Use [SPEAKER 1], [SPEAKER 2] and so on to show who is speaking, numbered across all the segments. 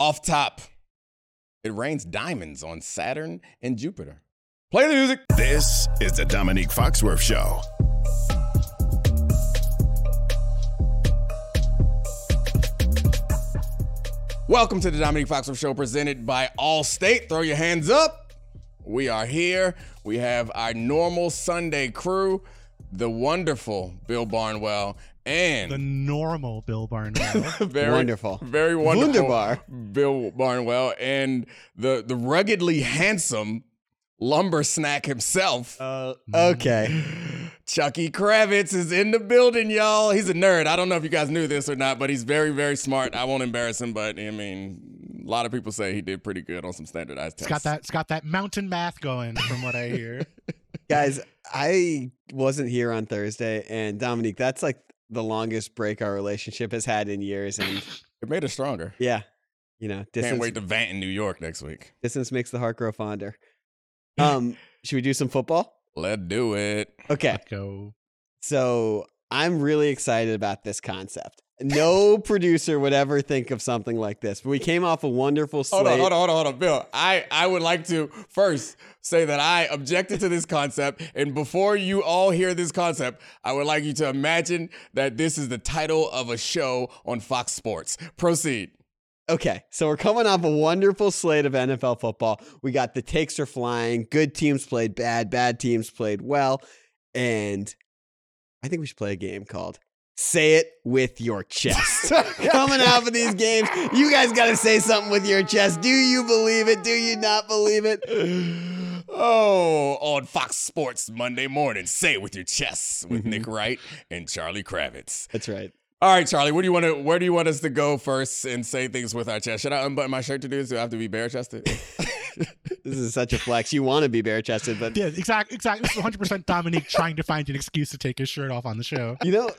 [SPEAKER 1] Off top, it rains diamonds on Saturn and Jupiter. Play the music.
[SPEAKER 2] This is the Domonique Foxworth Show.
[SPEAKER 1] Welcome to the Domonique Foxworth Show presented by Allstate. Throw your hands up. We are here. We have our normal Sunday crew, the wonderful Bill Barnwell and
[SPEAKER 3] the normal Bill Barnwell.
[SPEAKER 1] very
[SPEAKER 4] Wonderful.
[SPEAKER 1] very wonderful
[SPEAKER 4] Wunderbar.
[SPEAKER 1] Bill Barnwell and the the ruggedly handsome lumber snack himself.
[SPEAKER 4] Uh, okay.
[SPEAKER 1] Chucky Kravitz is in the building, y'all. He's a nerd. I don't know if you guys knew this or not, but he's very, very smart. I won't embarrass him, but I mean, a lot of people say he did pretty good on some standardized
[SPEAKER 3] It's
[SPEAKER 1] tests.
[SPEAKER 3] got that. It's got that mountain math going, from what I hear.
[SPEAKER 4] Guys, I wasn't here on Thursday, and Domonique, that's like the longest break our relationship has had in years. And
[SPEAKER 1] It made us stronger.
[SPEAKER 4] yeah, you know, distance,
[SPEAKER 1] Can't wait to vant in New York next week.
[SPEAKER 4] distance makes the heart grow fonder. Um, should we do some football?
[SPEAKER 1] Let's do it.
[SPEAKER 4] Okay.
[SPEAKER 3] Let's go.
[SPEAKER 4] So I'm really excited about this concept. No producer would ever think of something like this. But we came off a wonderful slate.
[SPEAKER 1] Hold on, hold on, hold on, hold on, Bill. I, I would like to first say that I objected to this concept. And before you all hear this concept, I would like you to imagine that this is the title of a show on Fox Sports. Proceed.
[SPEAKER 4] Okay, so we're coming off a wonderful slate of NFL football. We got the takes are flying. Good teams played bad, bad teams played well. And I think we should play a game called Say It With Your Chest. coming off of these games, you guys got to say something with your chest. Do you believe it? Do you not believe it?
[SPEAKER 1] Oh, on Fox Sports Monday morning. Say it with your chest with
[SPEAKER 4] Mm-hmm.
[SPEAKER 1] Nick Wright and Charlie Kravitz.
[SPEAKER 4] That's right.
[SPEAKER 1] All right, Charlie, where do you want to where do you want us to go first and say things with our chest? Should I unbutton my shirt to do this? Do I have to be bare chested?
[SPEAKER 4] This is such a flex. You want to be bare chested, but
[SPEAKER 3] Yeah, exactly. Exactly. This is 100 percent Domonique trying to find an excuse to take his shirt off on the show.
[SPEAKER 4] You know,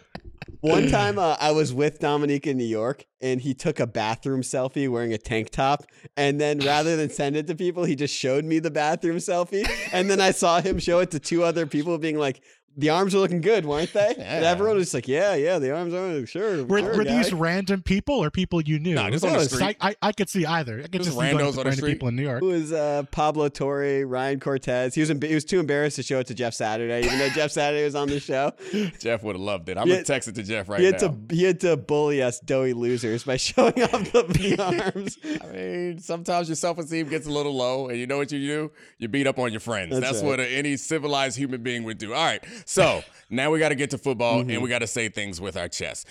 [SPEAKER 4] one time uh, I was with Domonique in New York and he took a bathroom selfie wearing a tank top. And then rather than send it to people, he just showed me the bathroom selfie. And then I saw him show it to two other people being like, the arms are looking good, weren't they? And everyone was like, yeah, yeah, the arms are sure.
[SPEAKER 3] Were,
[SPEAKER 4] sure,
[SPEAKER 3] were these random people or people you knew?
[SPEAKER 1] Nah, just on the street.
[SPEAKER 3] I, I, I could see either. I could
[SPEAKER 1] Just
[SPEAKER 3] just, see going
[SPEAKER 1] randos
[SPEAKER 3] up
[SPEAKER 1] on the
[SPEAKER 3] random
[SPEAKER 1] street.
[SPEAKER 3] people in New York.
[SPEAKER 4] It was uh, Pablo Torre, Ryan Cortez. He was he was too embarrassed to show it to Jeff Saturday, even though Jeff Saturday was on the show.
[SPEAKER 1] Jeff would have loved it. I'm gonna text it to Jeff right
[SPEAKER 4] he had
[SPEAKER 1] now.
[SPEAKER 4] to he had to bully us doughy losers by showing off the, the arms.
[SPEAKER 1] I mean, sometimes your self esteem gets a little low, and you know what you do? You beat up on your friends.
[SPEAKER 4] That's
[SPEAKER 1] That's,
[SPEAKER 4] right.
[SPEAKER 1] what any civilized human being would do. All right, so now we got to get to football,
[SPEAKER 4] Mm-hmm.
[SPEAKER 1] and we got to say things with our chest.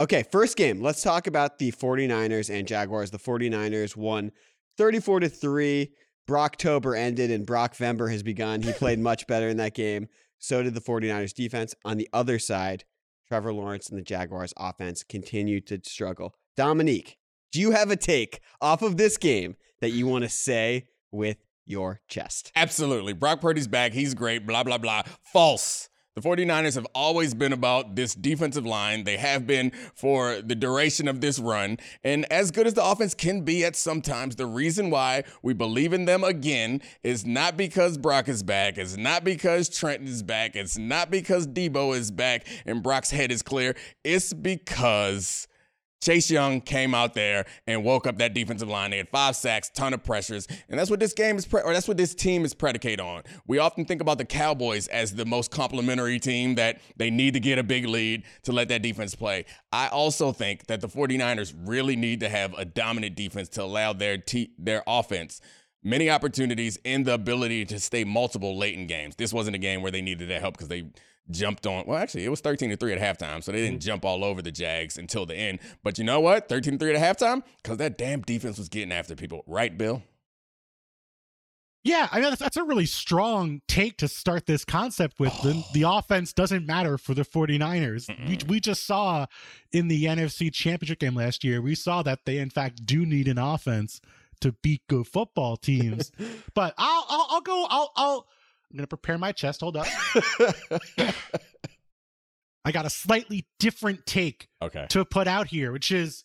[SPEAKER 4] Okay, first game. Let's talk about the 49ers and Jaguars. The 49ers won 34 to 3. Brocktober ended and Brock Vember has begun. He played much better in that game. So did the 49ers defense. On the other side, Trevor Lawrence and the Jaguars offense continued to struggle. Domonique, do you have a take off of this game that you want to say with your chest?
[SPEAKER 1] Absolutely. Brock Purdy's back. He's great. Blah, blah, blah. False. The 49ers have always been about this defensive line. They have been for the duration of this run. And as good as the offense can be at sometimes, the reason why we believe in them again is not because Brock is back. It's not because Trent is back. It's not because Debo is back and Brock's head is clear. It's because Chase Young came out there and woke up that defensive line. They had five sacks, ton of pressures, and that's what this game is, pre- or that's what this team is predicated on. We often think about the Cowboys as the most complementary team that they need to get a big lead to let that defense play. I also think that the 49ers really need to have a dominant defense to allow their their offense many opportunities and the ability to stay multiple late in games. This wasn't a game where they needed that help because they jumped on. Well, actually, it was 13 to 3 at halftime, so they didn't mm-hmm. jump all over the Jags until the end. But you know what? 13 to 3 at halftime because that damn defense was getting after people. Right, Bill?
[SPEAKER 3] Yeah, I mean that's, that's a really strong take to start this concept with. The, the offense doesn't matter for the 49ers. We, we just saw in the NFC Championship game last year, we saw that they in fact do need an offense to beat good football teams. but I'll, I'll I'll go I'll I'll I'm going to prepare my chest. Hold up. I got a slightly different take
[SPEAKER 1] Okay.
[SPEAKER 3] to put out here, which is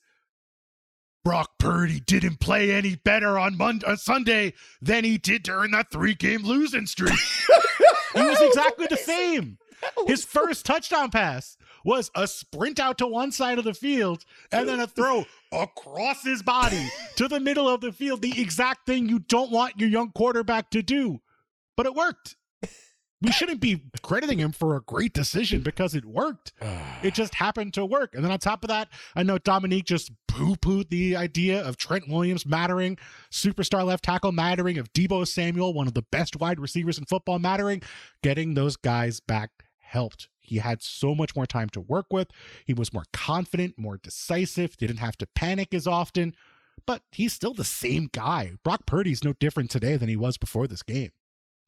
[SPEAKER 3] Brock Purdy didn't play any better on Monday, on uh, Sunday than he did during that three-game losing streak. he was exactly the same. His first touchdown pass was a sprint out to one side of the field and then a throw across his body to the middle of the field, the exact thing you don't want your young quarterback to do. But it worked. We shouldn't be crediting him for a great decision because it worked. It just happened to work. And then on top of that, I know Domonique just poo pooed the idea of Trent Williams mattering, superstar left tackle mattering, of Debo Samuel, one of the best wide receivers in football mattering. Getting those guys back helped. He had so much more time to work with. He was more confident, more decisive, didn't have to panic as often. But he's still the same guy. Brock Purdy's no different today than he was before this game.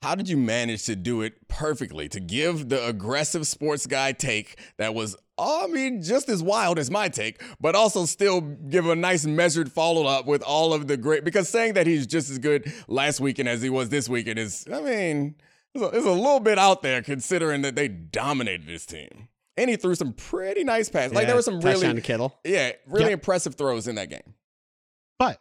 [SPEAKER 1] How did you manage to do it perfectly? To give the aggressive sports guy take that was, I mean, just as wild as my take, but also still give a nice measured follow up with all of the great. Because saying that he's just as good last weekend as he was this weekend is, I mean, it's a, it's a little bit out there considering that they dominated this team. And he threw some pretty nice passes. like there were some really,
[SPEAKER 4] to Kittle.
[SPEAKER 1] yeah, really
[SPEAKER 3] Yep.
[SPEAKER 1] impressive throws in that game.
[SPEAKER 3] But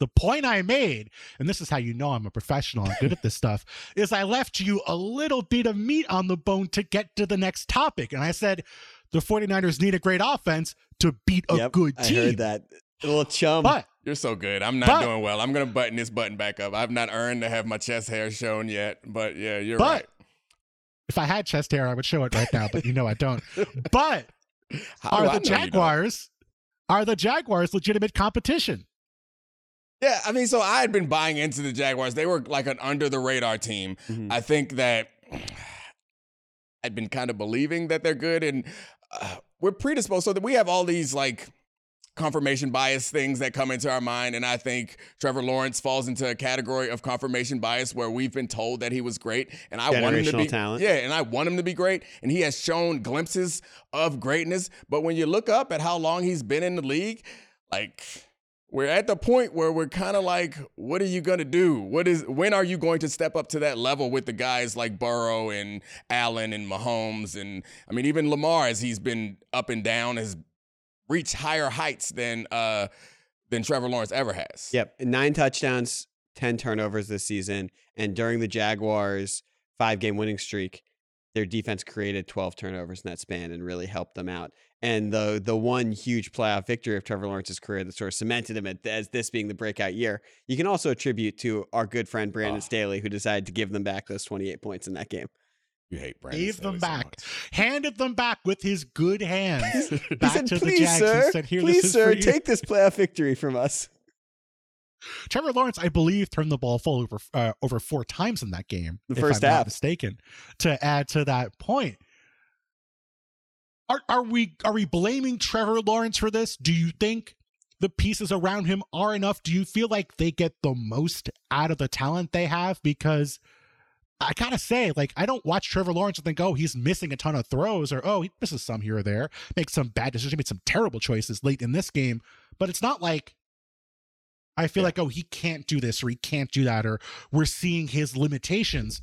[SPEAKER 3] the point I made, and this is how you know I'm a professional, I'm good at this stuff, is I left you a little bit of meat on the bone to get to the next topic. And I said the 49ers need a great offense to beat a
[SPEAKER 4] Yep,
[SPEAKER 3] good
[SPEAKER 4] I
[SPEAKER 3] team.
[SPEAKER 4] heard that. A little chum.
[SPEAKER 3] But
[SPEAKER 1] You're so good. I'm not
[SPEAKER 3] But-
[SPEAKER 1] doing well. I'm gonna button this button back up. I've not earned to have my chest hair shown yet, but yeah, you're
[SPEAKER 3] But-
[SPEAKER 1] right.
[SPEAKER 3] if I had chest hair, I would show it right now, but you know I don't. But
[SPEAKER 1] How
[SPEAKER 3] are
[SPEAKER 1] I
[SPEAKER 3] the
[SPEAKER 1] know?
[SPEAKER 3] Jaguars are the Jaguars legitimate competition?
[SPEAKER 1] Yeah, I mean, so I had been buying into the Jaguars. They were like an under the radar team.
[SPEAKER 4] Mhm.
[SPEAKER 1] I think that I'd been kind of believing that they're good, and uh, we're predisposed. So that we have all these like confirmation bias things that come into our mind, and I think Trevor Lawrence falls into a category of confirmation bias where we've been told that he was great, and I want him to be
[SPEAKER 4] talent.
[SPEAKER 1] Yeah, and I want him to be great, and he has shown glimpses of greatness. But when you look up at how long he's been in the league, like we're at the point where we're kind of like, what are you gonna do? What is when are you going to step up to that level with the guys like Burrow and Allen and Mahomes and I mean even Lamar as he's been up and down has reached higher heights than uh than Trevor Lawrence ever has.
[SPEAKER 4] Yep. Nine touchdowns, 10 turnovers this season. And during the Jaguars' five game winning streak, their defense created 12 turnovers in that span and really helped them out. And the the one huge playoff victory of Trevor Lawrence's career that sort of cemented him as this being the breakout year, you can also attribute to our good friend Brandon
[SPEAKER 1] Oh.
[SPEAKER 4] Staley, who decided to give them back those 28 points in that game.
[SPEAKER 1] You hate Brandon.
[SPEAKER 3] Gave them
[SPEAKER 1] Staley so
[SPEAKER 3] back,
[SPEAKER 1] much.
[SPEAKER 3] handed them back with his good hands
[SPEAKER 4] He
[SPEAKER 3] back
[SPEAKER 4] said,
[SPEAKER 3] to the
[SPEAKER 4] please,
[SPEAKER 3] Jags
[SPEAKER 4] sir,
[SPEAKER 3] and said, "Here,
[SPEAKER 4] please,
[SPEAKER 3] this
[SPEAKER 4] sir, take this playoff victory from us.
[SPEAKER 3] Trevor Lawrence, I believe, turned the ball full over uh, over four times in that game.
[SPEAKER 4] The
[SPEAKER 3] if
[SPEAKER 4] first
[SPEAKER 3] I'm not
[SPEAKER 4] half.
[SPEAKER 3] mistaken. To add to that point, are are we are we blaming Trevor Lawrence for this? Do you think the pieces around him are enough? Do you feel like they get the most out of the talent they have? Because I gotta say, like, I don't watch Trevor Lawrence and think, oh, he's missing a ton of throws, or oh, he misses some here or there, makes some bad decisions, made some terrible choices late in this game. But it's not like I feel
[SPEAKER 1] Yeah.
[SPEAKER 3] like, oh, he can't do this or he can't do that, or we're seeing his limitations.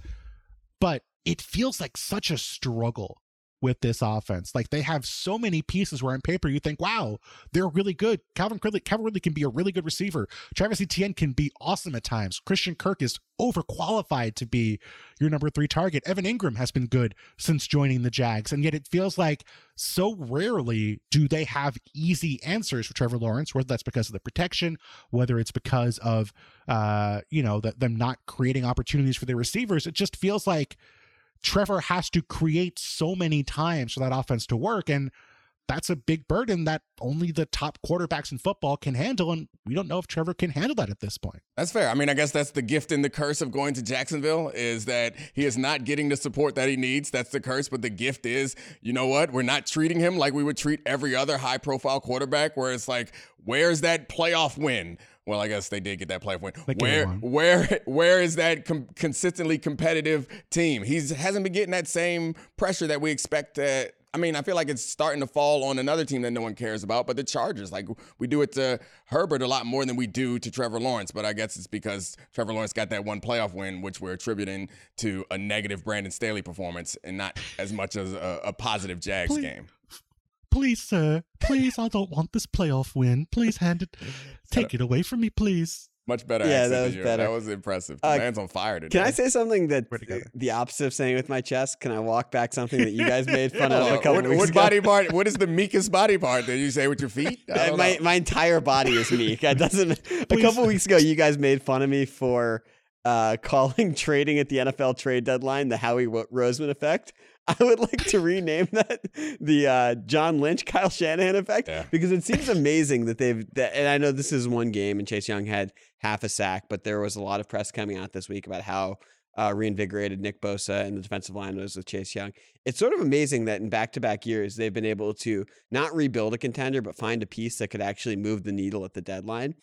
[SPEAKER 3] But it feels like such a struggle with this offense. Like they have so many pieces where on paper you think, wow, they're really good. Calvin Ridley, Calvin Ridley can be a really good receiver. Travis Etienne can be awesome at times. Christian Kirk is overqualified to be your number three target. Evan Engram has been good since joining the Jags. And yet it feels like so rarely do they have easy answers for Trevor Lawrence, whether that's because of the protection, whether it's because of uh, you know, them not creating opportunities for their receivers. It just feels like Trevor has to create so many times for that offense to work. And that's a big burden that only the top quarterbacks in football can handle. And we don't know if Trevor can handle that at this point.
[SPEAKER 1] That's fair. I mean, I guess that's the gift and the curse of going to Jacksonville is that he is not getting the support that he needs. That's the curse. But the gift is, you know what? We're not treating him like we would treat every other high profile quarterback, where it's like, where's that playoff win? Well, I guess they did get that playoff win. Where, where, where is that com- consistently competitive team? He hasn't been getting that same pressure that we expect. I mean, I feel like it's starting to fall on another team that no one cares about, but the Chargers. Like we do it to Herbert a lot more than we do to Trevor Lawrence. But I guess it's because Trevor Lawrence got that one playoff win, which we're attributing to a negative Brandon Staley performance and not as much as a, a positive Jags
[SPEAKER 3] Please-
[SPEAKER 1] game.
[SPEAKER 3] Please, sir. Please, I don't want this playoff win. Please hand it, take it away from me, please.
[SPEAKER 1] Much better.
[SPEAKER 4] Yeah, that was better.
[SPEAKER 1] That was impressive. The
[SPEAKER 4] Uh,
[SPEAKER 1] man's on fire today.
[SPEAKER 4] Can I say something that
[SPEAKER 3] Way
[SPEAKER 4] the opposite of saying with my chest? Can I walk back something that you guys made fun of a couple
[SPEAKER 1] what,
[SPEAKER 4] weeks
[SPEAKER 1] what
[SPEAKER 4] ago?
[SPEAKER 1] body part? What is the meekest body part that you say with your feet? I
[SPEAKER 4] my
[SPEAKER 1] know.
[SPEAKER 4] my entire body is meek. It doesn't. a couple weeks ago, you guys made fun of me for uh, calling trading at the NFL trade deadline the Howie Wo- Roseman effect. I would like to rename that the uh, John Lynch Kyle Shanahan effect
[SPEAKER 1] Yeah.
[SPEAKER 4] because it seems amazing that they've. That, and I know this is one game, and Chase Young had half a sack, but there was a lot of press coming out this week about how. Uh, reinvigorated Nick Bosa and the defensive line was with Chase Young. It's sort of amazing that in back to back years, they've been able to not rebuild a contender, but find a piece that could actually move the needle at the deadline.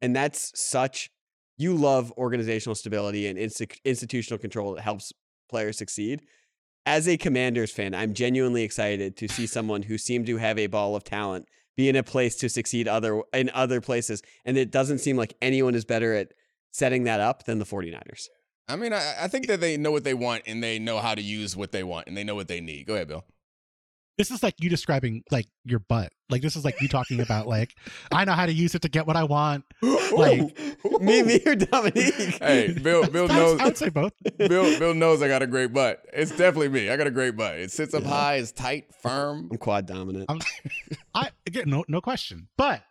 [SPEAKER 4] And that's such, you love organizational stability and insti- institutional control that helps players succeed. As a Commanders fan, I'm genuinely excited to see someone who seemed to have a ball of talent be in a place to succeed other in other places. And it doesn't seem like anyone is better at setting that up than the 49ers.
[SPEAKER 1] I mean, I, I think that they know what they want and they know how to use what they want and they know what they need. Go ahead, Bill.
[SPEAKER 3] This is like you describing like your butt. Like this is like you talking about like I know how to use it to get what I want. Like-
[SPEAKER 4] me, me or Domonique?
[SPEAKER 1] Hey, Bill. Bill knows.
[SPEAKER 3] I would say both.
[SPEAKER 1] Bill. Bill knows I got a great butt. It's definitely me. I got a great butt. It sits up high. It's tight, firm.
[SPEAKER 4] I'm quad dominant.
[SPEAKER 3] I'm- I again, no, no question. But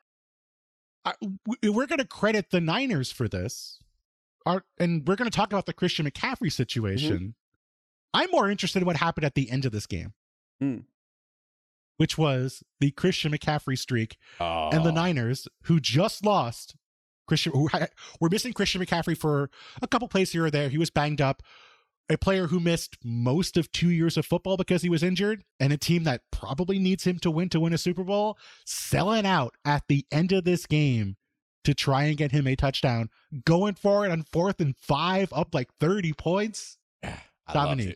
[SPEAKER 3] I, we- we're going to credit the Niners for this. Our, and we're going to talk about the Christian McCaffrey situation. I'm more interested in what happened at the end of this game,
[SPEAKER 4] Hmm.
[SPEAKER 3] Which was the Christian McCaffrey streak
[SPEAKER 1] Oh.
[SPEAKER 3] and the Niners, who just lost Christian. Who had, were missing Christian McCaffrey for a couple plays here or there. He was banged up. A player who missed most of two years of football because he was injured, and a team that probably needs him to win to win a Super Bowl, selling out at the end of this game to try and get him a touchdown, going for it on fourth and five, up like 30 points.
[SPEAKER 1] It.
[SPEAKER 3] Domonique.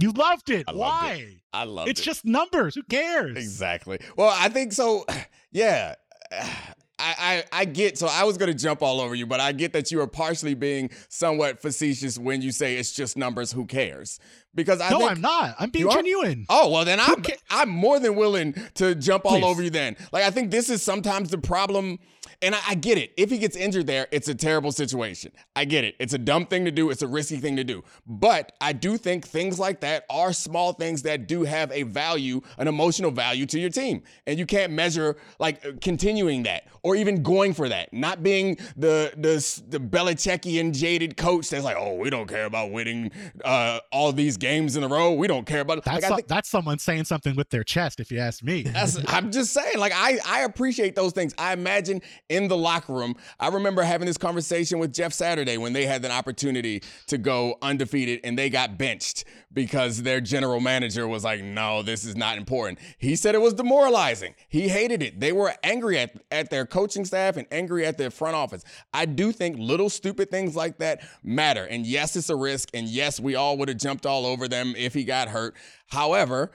[SPEAKER 3] You loved it.
[SPEAKER 1] I loved
[SPEAKER 3] Why?
[SPEAKER 1] I love it.
[SPEAKER 3] It's just numbers. Who cares?
[SPEAKER 1] Exactly. Well, I think so. Yeah. I, I, I get so I was gonna jump all over you, but I get that you are partially being somewhat facetious when you say it's just numbers. Who cares? Because I
[SPEAKER 3] no, I'm not. I'm being
[SPEAKER 1] are?
[SPEAKER 3] genuine.
[SPEAKER 1] Oh well, then I'm
[SPEAKER 3] ca-
[SPEAKER 1] I'm more than willing to jump all
[SPEAKER 3] Please.
[SPEAKER 1] over you. Then, like I think this is sometimes the problem, and I, I get it. If he gets injured there, it's a terrible situation. I get it. It's a dumb thing to do. It's a risky thing to do. But I do think things like that are small things that do have a value, an emotional value to your team, and you can't measure like uh, continuing that or even going for that. Not being the the the Belichickian jaded coach that's like, oh, we don't care about winning uh, all these games in a row. We don't care about.
[SPEAKER 3] That's
[SPEAKER 1] like,
[SPEAKER 3] so-
[SPEAKER 1] think-
[SPEAKER 3] that's someone saying something with their chest, if you ask me.
[SPEAKER 1] that's, I'm just saying, like I, I appreciate those things. I imagine in the locker room. I remember having this conversation with Jeff Saturday when they had an opportunity to go undefeated and they got benched because their general manager was like, "No, this is not important." He said it was demoralizing. He hated it. They were angry at at their coaching staff and angry at their front office. I do think little stupid things like that matter. And yes, it's a risk. And yes, we all would have jumped all over them if he got hurt. However,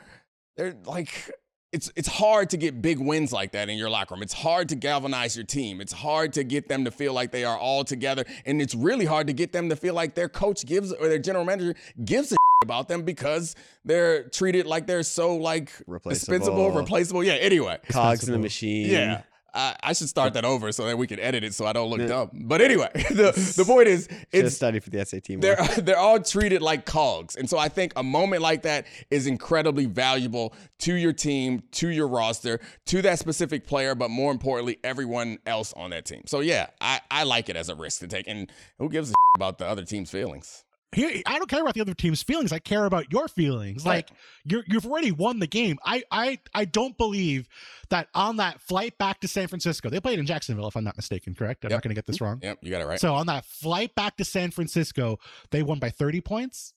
[SPEAKER 1] they're like it's it's hard to get big wins like that in your locker room. It's hard to galvanize your team. It's hard to get them to feel like they are all together, and it's really hard to get them to feel like their coach gives or their general manager gives a about them because they're treated like they're so like
[SPEAKER 4] Replaceable.
[SPEAKER 1] dispensable, replaceable. Yeah. Anyway,
[SPEAKER 4] Cogs in the machine.
[SPEAKER 1] yeah. I, I should start that over so that we can edit it so I don't look dumb. But anyway, the, the point is, it's
[SPEAKER 4] studied for the SAT more.
[SPEAKER 1] they're they're all treated like cogs. And so I think a moment like that is incredibly valuable to your team, to your roster, to that specific player, but more importantly, everyone else on that team. So yeah, I, I like it as a risk to take. And who gives a about the other team's feelings?
[SPEAKER 3] Here, I don't care about the other team's feelings. I care about your feelings.
[SPEAKER 1] Right.
[SPEAKER 3] Like you're you've already won the game. I I I don't believe that on that flight back to San Francisco, they played in Jacksonville, if I'm not mistaken. Correct? I'm
[SPEAKER 1] Yep.
[SPEAKER 3] not going to get this mm-hmm. wrong.
[SPEAKER 1] Yep, you got it right.
[SPEAKER 3] So on that flight back to San Francisco, they won by 30 points.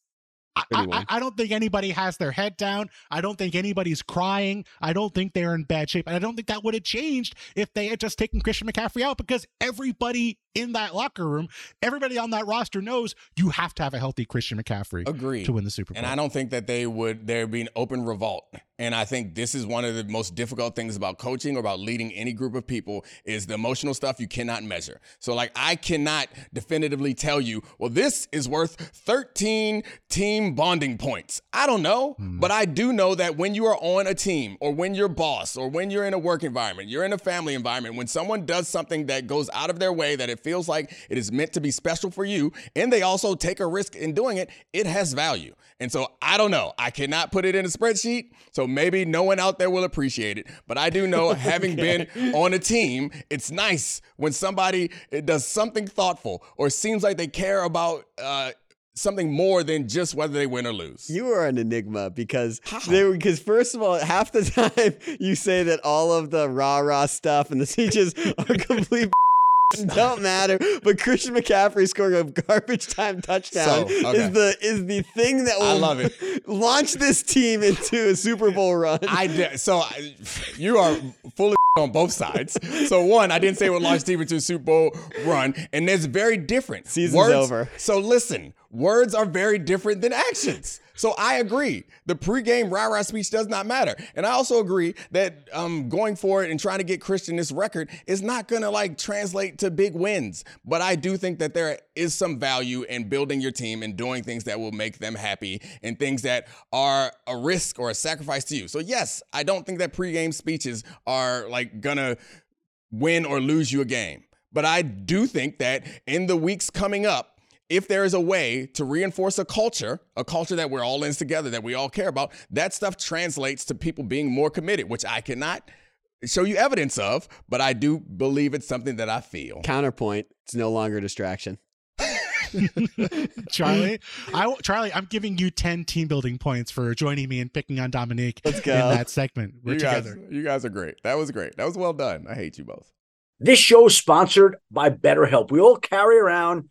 [SPEAKER 3] I, I, don't think anybody has their head down. I don't think anybody's crying. I don't think they're in bad shape. And I don't think that would have changed if they had just taken Christian McCaffrey out because everybody in that locker room, everybody on that roster knows you have to have a healthy Christian McCaffrey
[SPEAKER 1] Agreed.
[SPEAKER 3] to win the Super Bowl.
[SPEAKER 1] And I don't think that they would there'd be an open revolt. And I think this is one of the most difficult things about coaching or about leading any group of people is the emotional stuff you cannot measure. So like I cannot definitively tell you, well, this is worth 13 team team bonding points. I don't know,
[SPEAKER 3] Hmm.
[SPEAKER 1] but I do know that when you are on a team or when you're boss or when you're in a work environment, you're in a family environment, when someone does something that goes out of their way, that it feels like it is meant to be special for you, and they also take a risk in doing it, it has value. And so I don't know. I cannot put it in a spreadsheet, so maybe no one out there will appreciate it. But I do know, having been on a team, it's nice when somebody does something thoughtful or seems like they care about uh, something more than just whether they win or lose.
[SPEAKER 4] You are an enigma because they because first of all, half the time you say that all of the rah rah stuff and the speeches are complete don't matter. But Christian McCaffrey scoring a garbage time touchdown
[SPEAKER 1] So, okay.
[SPEAKER 4] is the is the thing that will
[SPEAKER 1] I love it.
[SPEAKER 4] launch this team into a Super Bowl run.
[SPEAKER 1] I did. So I, you are fully on both sides. So one, I didn't say it would launch team into a Super Bowl run, and that's very different.
[SPEAKER 4] Season's
[SPEAKER 1] words,
[SPEAKER 4] over.
[SPEAKER 1] So listen, words are very different than actions. So I agree. The pregame rah rah speech does not matter, and I also agree that um, going for it and trying to get Christian this record is not going to like translate to big wins. But I do think that there is some value in building your team and doing things that will make them happy and things that are a risk or a sacrifice to you. So yes, I don't think that pregame speeches are like gonna win or lose you a game. But I do think that in the weeks coming up, if there is a way to reinforce a culture, a culture that we're all in together, that we all care about, that stuff translates to people being more committed, which I cannot show you evidence of, but I do believe it's something that I feel.
[SPEAKER 4] Counterpoint: It's no longer a distraction.
[SPEAKER 3] Charlie, I Charlie, I'm giving you ten team building points for joining me and picking on Domonique
[SPEAKER 4] Let's go.
[SPEAKER 3] in that segment. We're
[SPEAKER 1] you guys,
[SPEAKER 3] together.
[SPEAKER 1] you guys are great. That was great. That was well done. I hate you both.
[SPEAKER 5] This show is sponsored by BetterHelp. We all carry around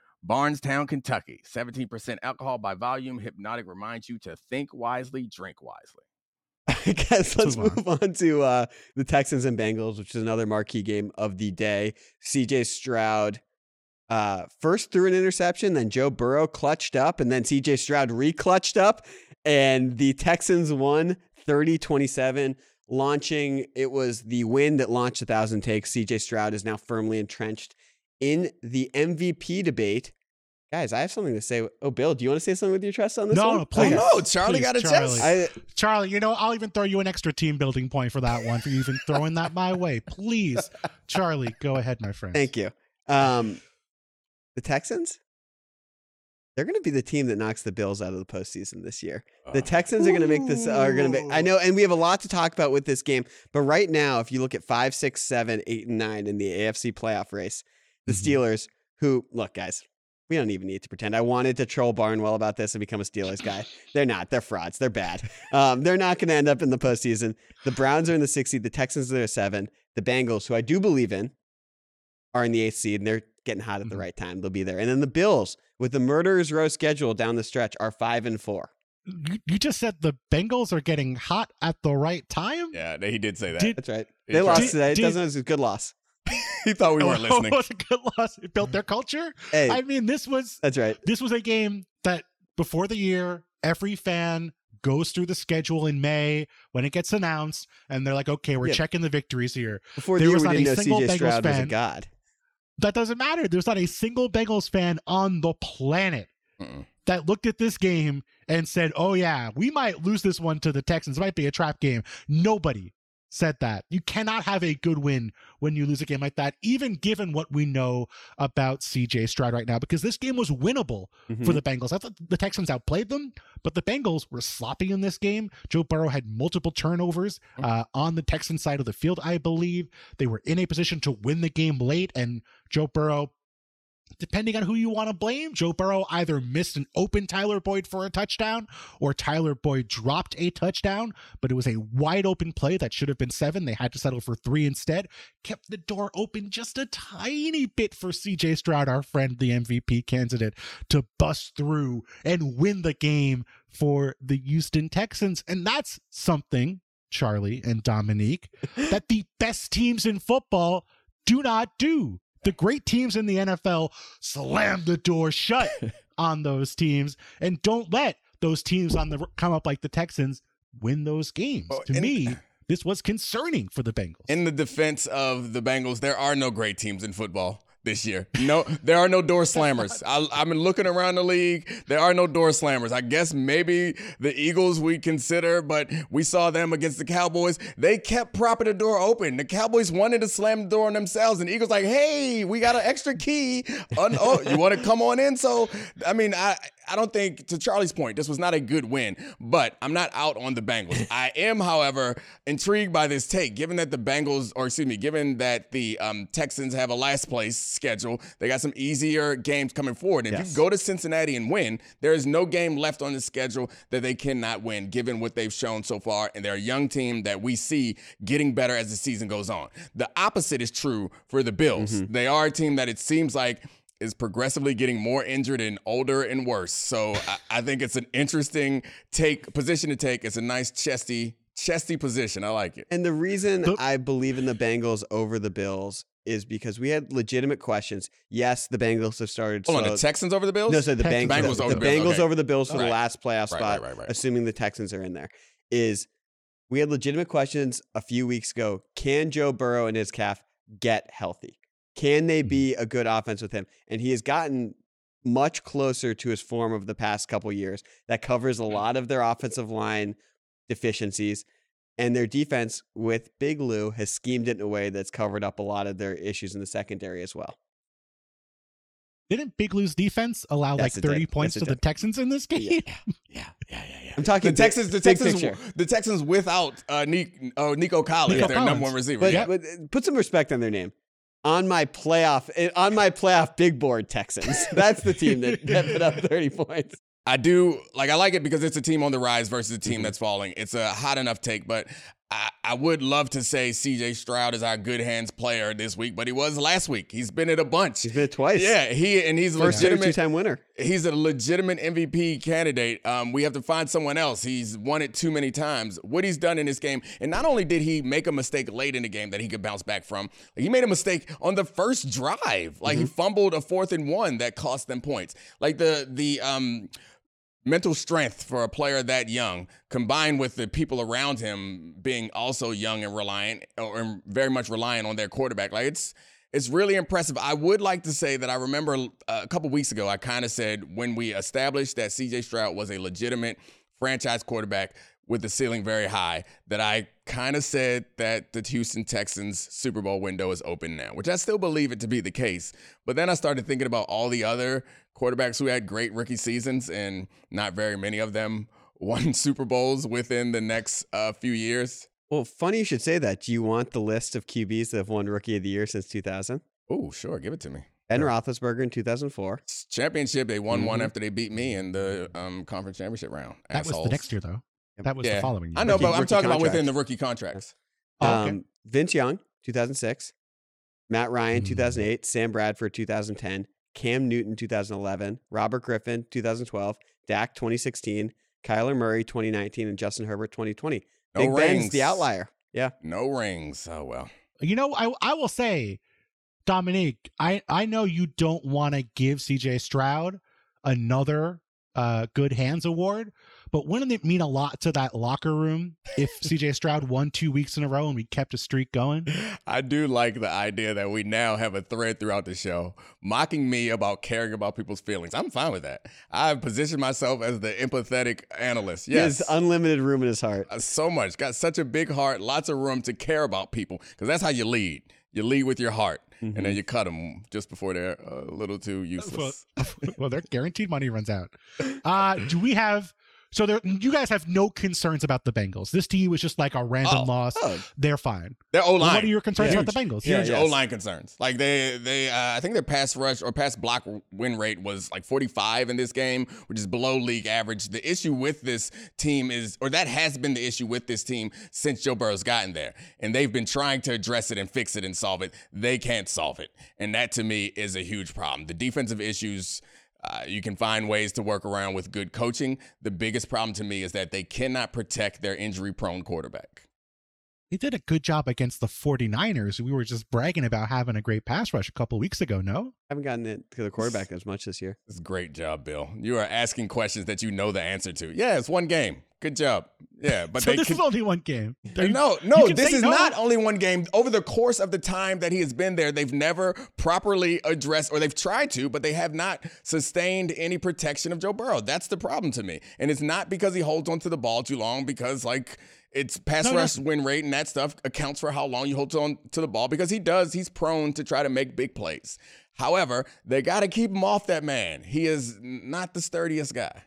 [SPEAKER 1] Bardstown, Kentucky. 17% alcohol by volume. Hypnotic reminds you to think wisely, drink wisely.
[SPEAKER 4] I guess let's
[SPEAKER 3] move
[SPEAKER 4] move on to uh, the Texans and Bengals, which is another marquee game of the day. CJ Stroud uh, first threw an interception, then Joe Burrow clutched up, and then CJ Stroud re-clutched up, and the Texans won 30-27, launching. It was the win that launched a thousand takes. CJ Stroud is now firmly entrenched in the MVP debate. Guys, I have something to say. Oh, Bill, do you want to say something with your chest on this
[SPEAKER 3] No,
[SPEAKER 4] one?
[SPEAKER 3] no, please.
[SPEAKER 1] Oh, no, Charlie
[SPEAKER 3] Please,
[SPEAKER 1] got a
[SPEAKER 3] Charlie.
[SPEAKER 1] chest.
[SPEAKER 4] I,
[SPEAKER 3] Charlie, you know, I'll even throw you an extra team building point for that one for even throwing that my way. Please, Charlie, go ahead, my friend.
[SPEAKER 4] Thank you. Um, the Texans, they're going to be the team that knocks the Bills out of the postseason this year. The Texans are going to make this. Are going to make. I know, and we have a lot to talk about with this game. But right now, if you look at five, six, seven, eight, and nine in the AFC playoff race, the
[SPEAKER 3] Mhm.
[SPEAKER 4] Steelers, who look, guys. We don't even need to pretend. I wanted to troll Barnwell about this and become a Steelers guy. They're not. They're frauds. They're bad. Um, they're not going to end up in the postseason. The Browns are in the sixth seed. The Texans are seven. The Bengals, who I do believe in, are in the eighth seed, and they're getting hot at the
[SPEAKER 3] Mhm.
[SPEAKER 4] right time. They'll be there. And then the Bills, with the murderers row schedule down the stretch, are five and four.
[SPEAKER 3] You, you just said the Bengals are getting hot at the right time.
[SPEAKER 1] Yeah, he did say that.
[SPEAKER 3] Did-
[SPEAKER 4] That's right. They
[SPEAKER 1] tried.
[SPEAKER 4] lost
[SPEAKER 3] Did-
[SPEAKER 4] today. It doesn't. It's a good loss.
[SPEAKER 1] he thought we weren't listening.
[SPEAKER 3] it was a good loss. It built their culture.
[SPEAKER 4] Hey,
[SPEAKER 3] I mean, this was
[SPEAKER 4] that's right.
[SPEAKER 3] this was a game that before the year, every fan goes through the schedule in May when it gets announced, and they're like, okay, we're
[SPEAKER 4] Yeah.
[SPEAKER 3] checking the victories here.
[SPEAKER 4] Before
[SPEAKER 3] There
[SPEAKER 4] the year,
[SPEAKER 3] was
[SPEAKER 4] we
[SPEAKER 3] not
[SPEAKER 4] didn't
[SPEAKER 3] a
[SPEAKER 4] know
[SPEAKER 3] single
[SPEAKER 4] CJ
[SPEAKER 3] Bengals
[SPEAKER 4] Stroud was a
[SPEAKER 3] fan.
[SPEAKER 4] god.
[SPEAKER 3] That doesn't matter. There's not a single Bengals fan on the planet
[SPEAKER 1] Mm-mm.
[SPEAKER 3] that looked at this game and said, oh, yeah, we might lose this one to the Texans. It might be a trap game. Nobody said that. You cannot have a good win when you lose a game like that, even given what we know about CJ Stroud right now, because this game was winnable
[SPEAKER 4] Mhm.
[SPEAKER 3] for the Bengals. I thought the Texans outplayed them, but the Bengals were sloppy in this game. Joe Burrow had multiple turnovers uh, on the Texan side of the field, I believe. They were in a position to win the game late, and Joe Burrow, depending on who you want to blame, Joe Burrow either missed an open Tyler Boyd for a touchdown or Tyler Boyd dropped a touchdown, but it was a wide open play that should have been seven. They had to settle for three instead. Kept the door open just a tiny bit for CJ Stroud, our friend, the MVP candidate, to bust through and win the game for the Houston Texans. And that's something, Charlie and Domonique, that the best teams in football do not do. The great teams in the NFL slam the door shut on those teams and don't let those teams on the come up like the Texans win those games.
[SPEAKER 1] Oh,
[SPEAKER 3] to
[SPEAKER 1] and-
[SPEAKER 3] me, this was concerning for the Bengals.
[SPEAKER 1] In the defense of the Bengals, there are no great teams in football this year. No, there are no door slammers. I, I've been looking around the league. There are no door slammers. I guess maybe the Eagles we consider, but we saw them against the Cowboys. They kept propping the door open. The Cowboys wanted to slam the door on themselves, and the Eagles like, hey, we got an extra key. Oh, you want to come on in? So, I mean, I. I don't think, to Charlie's point, this was not a good win, but I'm not out on the Bengals. I am, however, intrigued by this take, given that the Bengals, or excuse me, given that the um, Texans have a last place schedule, they got some easier games coming forward. And if
[SPEAKER 4] Yes.
[SPEAKER 1] you go to Cincinnati and win, there is no game left on the schedule that they cannot win, given what they've shown so far. And they're a young team that we see getting better as the season goes on. The opposite is true for the Bills. They are a team that it seems like is progressively getting more injured and older and worse. So I, I think it's an interesting take position to take. It's a nice chesty, chesty position. I like it.
[SPEAKER 4] And the reason I believe in the Bengals over the Bills is because we had legitimate questions. Yes, the Bengals have started.
[SPEAKER 1] Hold on, the Texans over the Bills?
[SPEAKER 4] No, so the
[SPEAKER 3] Texans.
[SPEAKER 4] Bengals,
[SPEAKER 1] Bengals
[SPEAKER 4] the,
[SPEAKER 1] over
[SPEAKER 4] the
[SPEAKER 1] the Bills,
[SPEAKER 4] Bengals
[SPEAKER 1] okay.
[SPEAKER 4] over the Bills for the last playoff
[SPEAKER 1] Right,
[SPEAKER 4] spot,
[SPEAKER 1] right, right, right.
[SPEAKER 4] assuming the Texans are in there. Is we had legitimate questions a few weeks ago. Can Joe Burrow and his calf get healthy? Can they be a good offense with him? And he has gotten much closer to his form of the past couple years. That covers a lot of their offensive line deficiencies. And their defense with Big Lou has schemed it in a way that's covered up a lot of their issues in the secondary as well.
[SPEAKER 3] Didn't Big Lou's defense allow
[SPEAKER 4] Yes,
[SPEAKER 3] like
[SPEAKER 4] it did.
[SPEAKER 3] 30 points
[SPEAKER 4] Yes, it
[SPEAKER 3] to the. Texans in this game?
[SPEAKER 1] Yeah, yeah, yeah, yeah.
[SPEAKER 4] I'm talking
[SPEAKER 1] The Texans, the Texans,
[SPEAKER 4] picture.
[SPEAKER 1] the Texans without uh, Nico, uh, Nico Collins,
[SPEAKER 3] Nico
[SPEAKER 1] their number one receiver.
[SPEAKER 4] But,
[SPEAKER 1] yeah.
[SPEAKER 4] but uh, put some respect on their name. On my playoff, eh, on my playoff big board Texans. That's the team that, that put up 30 points.
[SPEAKER 1] I do like I like it because it's a team on the rise versus a team
[SPEAKER 4] Mhm.
[SPEAKER 1] that's falling. It's a hot enough take, but I, I would love to say CJ Stroud is our good hands player this week, but he was last week. He's been it a bunch.
[SPEAKER 4] He's been twice.
[SPEAKER 1] Yeah, he and he's
[SPEAKER 4] First
[SPEAKER 1] legitimate.
[SPEAKER 4] two-time winner.
[SPEAKER 1] He's a legitimate MVP candidate. Um, we have to find someone else. He's won it too many times. What he's done in this game, and not only did he make a mistake late in the game that he could bounce back from, he made a mistake on the first drive. Like he fumbled a fourth and one that cost them points. Like the the um mental strength for a player that young, combined with the people around him being also young and reliant, or very much reliant on their quarterback. Like it's it's really impressive. I would like to say that I remember uh, a couple weeks ago, I kind of said when we established that CJ Stroud was a legitimate franchise quarterback with the ceiling very high, that I kind of said that the Houston Texans Super Bowl window is open now, which I still believe it to be the case. But then I started thinking about all the other quarterbacks who had great rookie seasons, and not very many of them won Super Bowls within the next uh, few years.
[SPEAKER 4] Well, funny you should say that. Do you want the list of QBs that have won Rookie of the Year since 2000?
[SPEAKER 1] Oh, sure, give it to me.
[SPEAKER 4] Ben
[SPEAKER 1] Sure.
[SPEAKER 4] Roethlisberger in 2004.
[SPEAKER 1] Championship, they won one
[SPEAKER 4] Mhm.
[SPEAKER 1] after they beat me in the um, conference championship round.
[SPEAKER 3] That was the next year, though. That was
[SPEAKER 1] Yeah.
[SPEAKER 3] the following year.
[SPEAKER 1] I know,
[SPEAKER 4] Rookie-
[SPEAKER 1] but I'm
[SPEAKER 4] rookie
[SPEAKER 1] talking about within the rookie contracts.
[SPEAKER 3] Oh, okay.
[SPEAKER 4] Um, Vince Young, 2006. Matt Ryan,
[SPEAKER 3] Mm.
[SPEAKER 4] 2008. Sam Bradford, 2010. Cam Newton, 2011. Robert Griffin, 2012. Dak, 2016. Kyler Murray, 2019. And Justin Herbert, 2020.
[SPEAKER 1] No
[SPEAKER 4] Big Ben's
[SPEAKER 1] rings.
[SPEAKER 4] the outlier. Yeah.
[SPEAKER 1] No rings. Oh well.
[SPEAKER 3] You know, I I will say, Domonique, I I know you don't want to give CJ Stroud another uh good hands award, but wouldn't it mean a lot to that locker room if CJ Stroud won two weeks in a row and we kept a streak going?
[SPEAKER 1] I do like the idea that we now have a thread throughout the show mocking me about caring about people's feelings. I'm fine with that. I've positioned myself as the empathetic analyst.
[SPEAKER 4] He has
[SPEAKER 1] Yes.
[SPEAKER 4] unlimited room in his heart.
[SPEAKER 1] Uh, so much. Got such a big heart, lots of room to care about people because that's how you lead. You lead with your heart, and
[SPEAKER 3] Mm-hmm.
[SPEAKER 1] then you cut them just before they're a little too useless.
[SPEAKER 3] well, their guaranteed money runs out. Uh, do we have? So there, you guys have no concerns about the Bengals. This to you is just like a random
[SPEAKER 1] Oh,
[SPEAKER 3] loss.
[SPEAKER 4] oh.
[SPEAKER 3] They're fine.
[SPEAKER 1] Their O line.
[SPEAKER 3] What are your concerns
[SPEAKER 1] Yeah.
[SPEAKER 3] about the Bengals?
[SPEAKER 4] Yeah,
[SPEAKER 1] Huge
[SPEAKER 4] yes.
[SPEAKER 1] O line concerns. Like they, they, uh, I think their pass rush or pass block win rate was like 45 in this game, which is below league average. The issue with this team is, or that has been the issue with this team since Joe Burrow's gotten there, and they've been trying to address it and fix it and solve it. They can't solve it, and that to me is a huge problem. The defensive issues. Uh, you can find ways to work around with good coaching. The biggest problem to me is that they cannot protect their injury prone quarterback.
[SPEAKER 3] They did a good job against the 49ers. We were just bragging about having a great pass rush a couple weeks ago, no?
[SPEAKER 4] I haven't gotten it to the quarterback as much this year.
[SPEAKER 1] It's a great job, Bill. You are asking questions that you know the answer to. Yeah, it's one game. Good job. Yeah, but
[SPEAKER 3] so
[SPEAKER 1] they
[SPEAKER 3] this
[SPEAKER 1] can-
[SPEAKER 3] is only one game. There-
[SPEAKER 1] no, no, this is
[SPEAKER 3] no.
[SPEAKER 1] not only one game. Over the course of the time that he has been there, they've never properly addressed, or they've tried to, but they have not sustained any protection of Joe Burrow. That's the problem to me. And it's not because he holds onto the ball too long, because like it's pass
[SPEAKER 3] No,
[SPEAKER 1] rush
[SPEAKER 3] no.
[SPEAKER 1] win rate and that stuff accounts for how long you hold on to the ball because he does, he's prone to try to make big plays. However, they got to keep him off that man. He is not the sturdiest guy.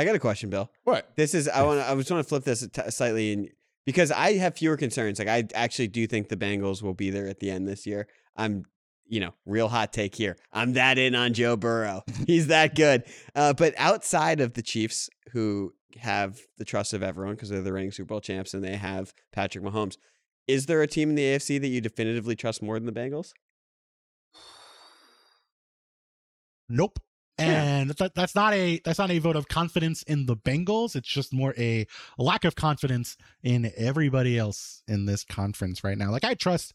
[SPEAKER 4] I got a question, Bill.
[SPEAKER 1] What?
[SPEAKER 4] This is I want I just want to flip this t- slightly and because I have fewer concerns. Like I actually do think the Bengals will be there at the end this year. I'm you know real hot take here. I'm that in on Joe Burrow. He's that good. Uh, but outside of the Chiefs, who have the trust of everyone because they're the reigning Super Bowl champs and they have Patrick Mahomes, is there a team in the AFC that you definitively trust more than the Bengals?
[SPEAKER 3] Nope.
[SPEAKER 4] Yeah.
[SPEAKER 3] And that, that's not a that's not a vote of confidence in the Bengals. It's just more a, lack of confidence in everybody else in this conference right now. Like I trust,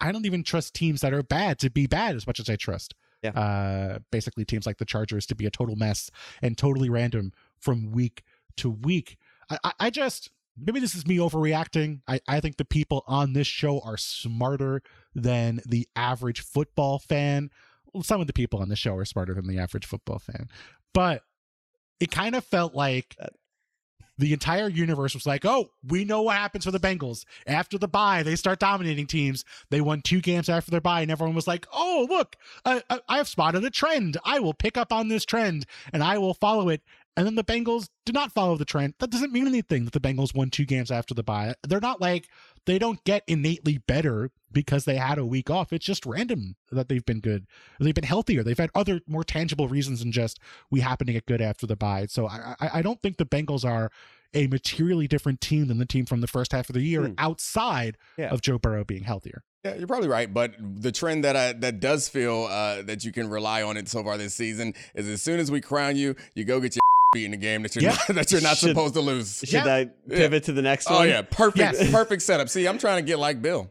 [SPEAKER 3] I don't even trust teams that are bad to be bad as much as I trust.
[SPEAKER 4] Yeah.
[SPEAKER 3] Uh, basically, teams like the Chargers to be a total mess and totally random from week to week. I, I, I just maybe this is me overreacting. I, I think the people on this show are smarter than the average football fan some of the people on the show are smarter than the average football fan, but it kind of felt like
[SPEAKER 4] uh,
[SPEAKER 3] the entire universe was like, "Oh, we know what happens for the Bengals after the bye. They start dominating teams. They won two games after their bye, and everyone was like, "Oh, look, I, I, I've spotted a trend. I will pick up on this trend and I will follow it." And then the Bengals did not follow the trend. That doesn't mean anything that the Bengals won two games after the bye. They're not like they don't get innately better because they had a week off. It's just random that they've been good. They've been healthier. They've had other more tangible reasons than just we happen to get good after the bye. So I, I, I don't think the Bengals are a materially different team than the team from the first half of the year
[SPEAKER 4] Hmm.
[SPEAKER 3] outside
[SPEAKER 4] Yeah.
[SPEAKER 3] of Joe Burrow being healthier.
[SPEAKER 1] Yeah, you're probably right. But the trend that I, that does feel uh, that you can rely on it so far this season is as soon as we crown you, you go get your beat in the game that you're
[SPEAKER 3] Yeah.
[SPEAKER 1] not, that you're not
[SPEAKER 4] Should-
[SPEAKER 1] supposed to lose.
[SPEAKER 4] Should
[SPEAKER 3] Yeah.
[SPEAKER 4] I pivot to the next
[SPEAKER 1] Oh
[SPEAKER 4] one?
[SPEAKER 1] yeah, perfect,
[SPEAKER 3] Yes.
[SPEAKER 1] perfect setup. See, I'm trying to get like Bill.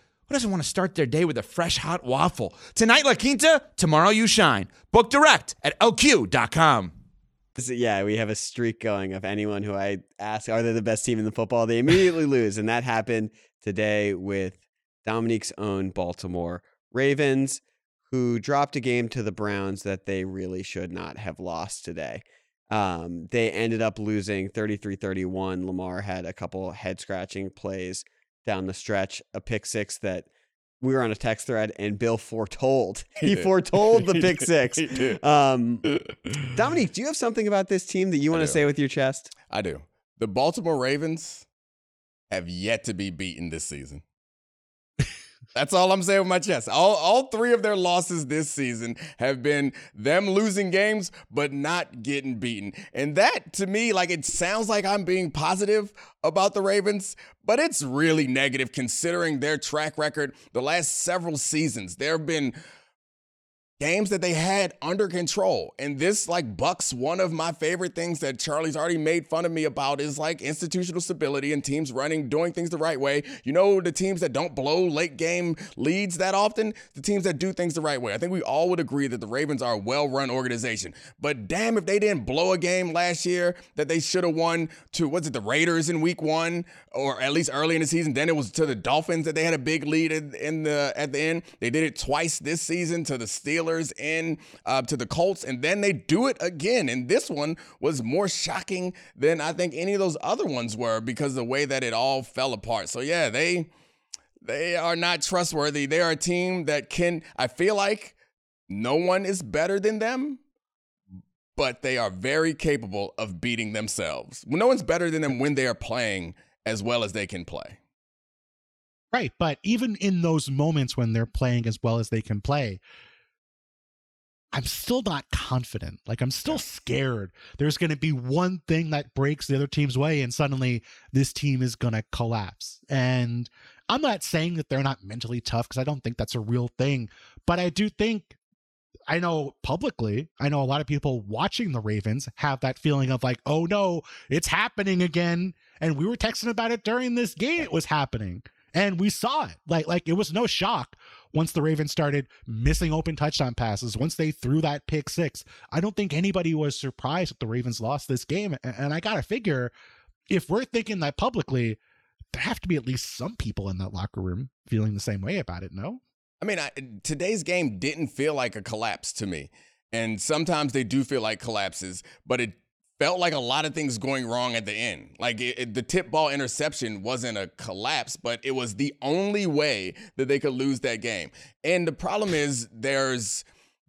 [SPEAKER 6] who doesn't want to start their day with a fresh hot waffle? Tonight, La Quinta, tomorrow, you shine. Book direct at lq.com.
[SPEAKER 4] Yeah, we have a streak going of anyone who I ask, are they the best team in the football? They immediately lose. And that happened today with Domonique's own Baltimore Ravens, who dropped a game to the Browns that they really should not have lost today. Um, they ended up losing 33 31. Lamar had a couple head scratching plays down the stretch, a pick six that we were on a text thread and Bill foretold. He,
[SPEAKER 1] did.
[SPEAKER 4] foretold the
[SPEAKER 1] He
[SPEAKER 4] pick six. Um, Domonique, do you have something about this team that you want to say with your chest?
[SPEAKER 1] I do. The Baltimore Ravens have yet to be beaten this season. That's all I'm saying with my chest. All, all three of their losses this season have been them losing games, but not getting beaten. And that, to me, like it sounds like I'm being positive about the Ravens, but it's really negative considering their track record the last several seasons. There have been games that they had under control. And this like bucks one of my favorite things that Charlie's already made fun of me about is like institutional stability and teams running, doing things the right way. You know, the teams that don't blow late game leads that often, the teams that do things the right way. I think we all would agree that the Ravens are a well-run organization. But damn if they didn't blow a game last year that they should have won to was it the Raiders in week 1 or at least early in the season. Then it was to the Dolphins that they had a big lead in, the at the end. They did it twice this season to the Steelers in uh, to the Colts, and then they do it again. And this one was more shocking than I think any of those other ones were because the way that it all fell apart. So yeah, they they are not trustworthy. They are a team that can. I feel like no one is better than them. But they are very capable of beating themselves. No one's better than them when they are playing as well as they can play.
[SPEAKER 3] Right. But even in those moments when they're playing as well as they can play, I'm still not confident. Like I'm still scared. There's going to be one thing that breaks the other team's way, and suddenly this team is going to collapse. And I'm not saying that they're not mentally tough because I don't think that's a real thing, but I do think. I know publicly, I know a lot of people watching the Ravens have that feeling of like, oh no, it's happening again. And we were texting about it during this game. It was happening. And we saw it. Like, like it was no shock once the Ravens started missing open touchdown passes, once they threw that pick six, I don't think anybody was surprised that the Ravens lost this game. And, I got to figure if we're thinking that publicly, there have to be at least some people in that locker room feeling the same way about it, no?
[SPEAKER 1] I mean, I, today's game didn't feel like a collapse to me. And sometimes they do feel like collapses, but it felt like a lot of things going wrong at the end. Like it, it- the tip ball interception wasn't a collapse, but it was the only way that they could lose that game. And the problem is there's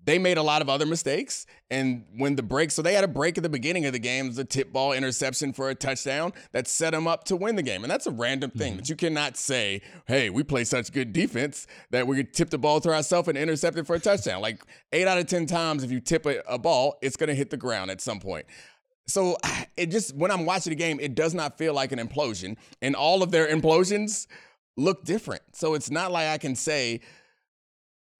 [SPEAKER 1] they made a lot of other mistakes. And when the break, so they had a break at the beginning of the game, was tip ball interception for a touchdown that set them up to win the game. And that's a random thing mm-hmm. that you cannot say, hey, we play such good defense that we could tip the ball to ourselves and intercept it for a touchdown. Like eight out of 10 times, if you tip a, a ball, it's going to hit the ground at some point. So it just, when I'm watching the game, it does not feel like an implosion. And all of their implosions look different. So it's not like I can say,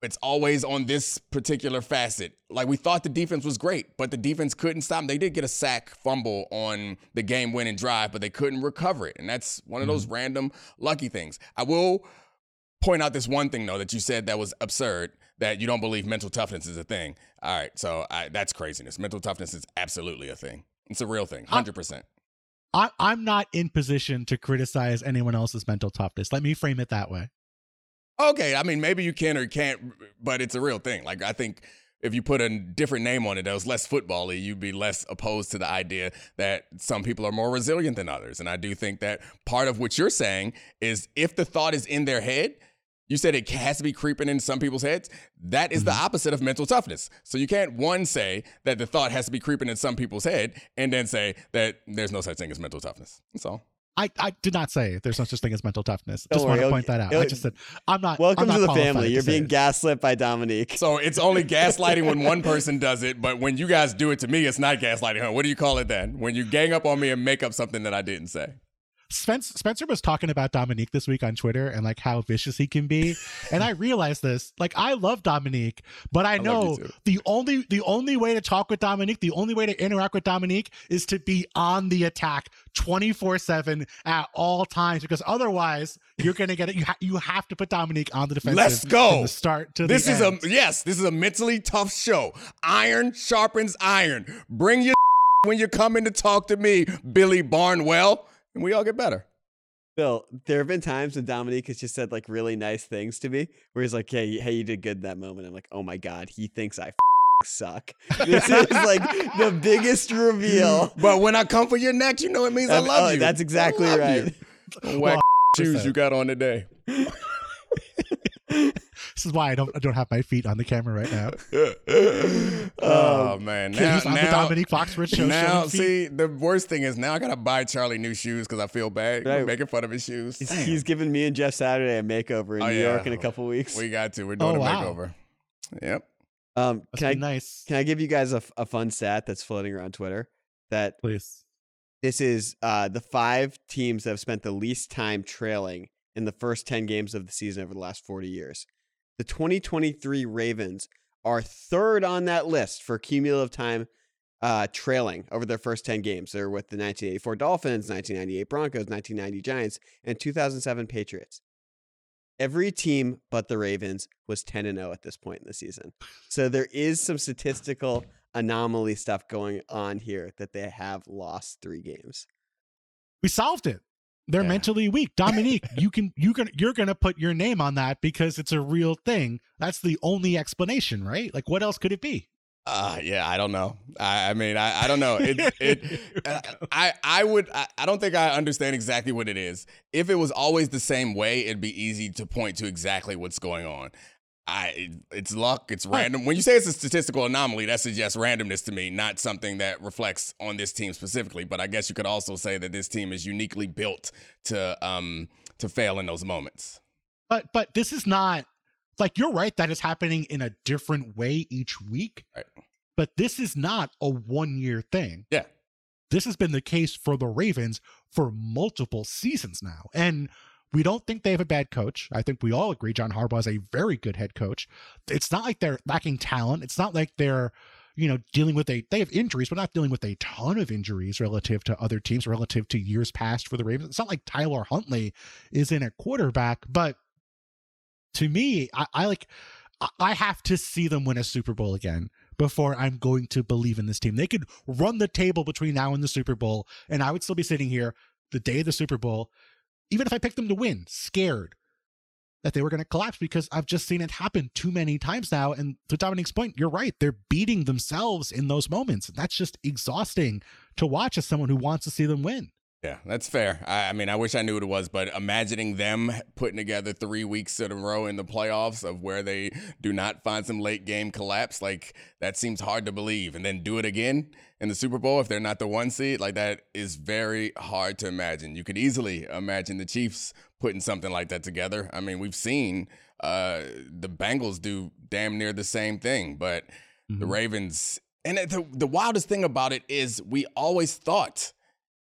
[SPEAKER 1] it's always on this particular facet. Like we thought the defense was great, but the defense couldn't stop them. They did get a sack fumble on the game winning drive, but they couldn't recover it. And that's one of those mm-hmm. random lucky things. I will point out this one thing though that you said that was absurd that you don't believe mental toughness is a thing. All right, so I, that's craziness. Mental toughness is absolutely a thing. It's a real thing, 100%.
[SPEAKER 3] I, I'm not in position to criticize anyone else's mental toughness. Let me frame it that way.
[SPEAKER 1] Okay, I mean, maybe you can or can't, but it's a real thing. Like, I think if you put a different name on it that was less football-y, you'd be less opposed to the idea that some people are more resilient than others. And I do think that part of what you're saying is if the thought is in their head, you said it has to be creeping in some people's heads. That is the mm-hmm. opposite of mental toughness. So you can't one say that the thought has to be creeping in some people's head and then say that there's no such thing as mental toughness. That's all.
[SPEAKER 3] I, I did not say there's no such thing as mental toughness.
[SPEAKER 4] Don't
[SPEAKER 3] just
[SPEAKER 4] worry,
[SPEAKER 3] want to point that out. I just said I'm not.
[SPEAKER 4] Welcome
[SPEAKER 3] I'm not
[SPEAKER 4] to the family.
[SPEAKER 3] to
[SPEAKER 4] You're being
[SPEAKER 3] it.
[SPEAKER 4] gaslit by Domonique.
[SPEAKER 1] So it's only gaslighting when one person does it, but when you guys do it to me, it's not gaslighting. Huh? What do you call it then? When you gang up on me and make up something that I didn't say.
[SPEAKER 3] Spence, Spencer was talking about Domonique this week on Twitter and like how vicious he can be, and I realized this. Like I love Domonique, but I
[SPEAKER 1] love
[SPEAKER 3] know the only the only way to talk with Domonique, the only way to interact with Domonique is to be on the attack twenty four seven at all times, because otherwise you're gonna get it. You ha- you have to put Domonique on the defensive.
[SPEAKER 1] Let's go.
[SPEAKER 3] from the start to
[SPEAKER 1] This
[SPEAKER 3] the
[SPEAKER 1] is
[SPEAKER 3] end.
[SPEAKER 1] a yes, this is a mentally tough show. Iron sharpens iron. Bring your when you're coming to talk to me, Billy Barnwell, and we all get better.
[SPEAKER 4] Bill, there have been times when Domonique has just said like really nice things to me, where he's like, "Hey, hey, you did good in that moment." I'm like, "Oh my god, he thinks I." suck. This is like the biggest reveal.
[SPEAKER 1] But when I come for your neck, you know it means I
[SPEAKER 4] Um,
[SPEAKER 1] love
[SPEAKER 4] oh,
[SPEAKER 1] you.
[SPEAKER 4] That's exactly right.
[SPEAKER 1] you. Whack shoes you got on today.
[SPEAKER 3] This is why I don't I don't have my feet on the camera right now.
[SPEAKER 1] oh man! Now,
[SPEAKER 3] He's on the
[SPEAKER 1] now,
[SPEAKER 3] Domonique Foxworth show.
[SPEAKER 1] now
[SPEAKER 3] feet.
[SPEAKER 1] see the worst thing is now I gotta buy Charlie new shoes because I feel bad
[SPEAKER 4] Right.
[SPEAKER 1] making fun of his shoes.
[SPEAKER 4] He's, he's giving me and Jeff Saturday a makeover in
[SPEAKER 1] Oh,
[SPEAKER 4] New
[SPEAKER 1] yeah.
[SPEAKER 4] York in a couple weeks.
[SPEAKER 1] we got to. We're doing
[SPEAKER 3] Oh,
[SPEAKER 1] a
[SPEAKER 3] wow.
[SPEAKER 1] makeover. Yep.
[SPEAKER 4] Um,
[SPEAKER 3] Must
[SPEAKER 4] can I
[SPEAKER 3] nice.
[SPEAKER 4] can I give you guys a fun stat that's floating around Twitter? That
[SPEAKER 3] Please.
[SPEAKER 4] this is uh, the five teams that have spent the least time trailing in the first 10 games of the season over the last 40 years. The 2023 Ravens are third on that list for cumulative time uh, trailing over their first 10 games. They're with the 1984 Dolphins, 1998 Broncos, 1990 Giants, and 2007 Patriots. Every team but the Ravens was 10 and 0 at this point in the season. So there is some statistical anomaly stuff going on here that they have lost three games.
[SPEAKER 3] We solved it. They're
[SPEAKER 1] Yeah.
[SPEAKER 3] mentally weak. Domonique, you can you can you're gonna put your name on that because it's a real thing. That's the only explanation, right? Like what else could it be?
[SPEAKER 1] Uh, yeah, I don't know. I, I mean, I, I don't know. It, it, uh, I, I would, I, I don't think I understand exactly what it is. If it was always the same way, it'd be easy to point to exactly what's going on. I, it's luck, it's random. When you say it's a statistical anomaly, that suggests randomness to me, not something that reflects on this team specifically. But I guess you could also say that this team is uniquely built to, um, to fail in those moments.
[SPEAKER 3] But but this is not like you're right that is happening in a different way each week.
[SPEAKER 1] Right.
[SPEAKER 3] But this is not a one year thing.
[SPEAKER 1] Yeah.
[SPEAKER 3] This has been the case for the Ravens for multiple seasons now. And we don't think they have a bad coach. I think we all agree John Harbaugh is a very good head coach. It's not like they're lacking talent. It's not like they're, you know, dealing with a they have injuries, but not dealing with a ton of injuries relative to other teams, relative to years past for the Ravens. It's not like Tyler Huntley is in a quarterback, but to me, I, I like I- I have to see them win a Super Bowl again before I'm going to believe in this team. They could run the table between now and the Super Bowl, and I would still be sitting here the day of the Super Bowl, even if I picked them to win, scared that they were going to collapse because I've just seen it happen too many times now. And to Domonique's point, you're right. They're beating themselves in those moments. That's just exhausting to watch as someone who wants to see them win.
[SPEAKER 1] Yeah, that's fair. I, I mean, I wish I knew what it was, but imagining them putting together three weeks in a row in the playoffs of where they do not find some late game collapse, like that seems hard to believe. And then do it again in the Super Bowl if they're not the one seed, like that is very hard to imagine. You could easily imagine the Chiefs putting something like that together. I mean, we've seen uh, the Bengals do damn near the same thing, but the Ravens. And the, the wildest thing about it is we always thought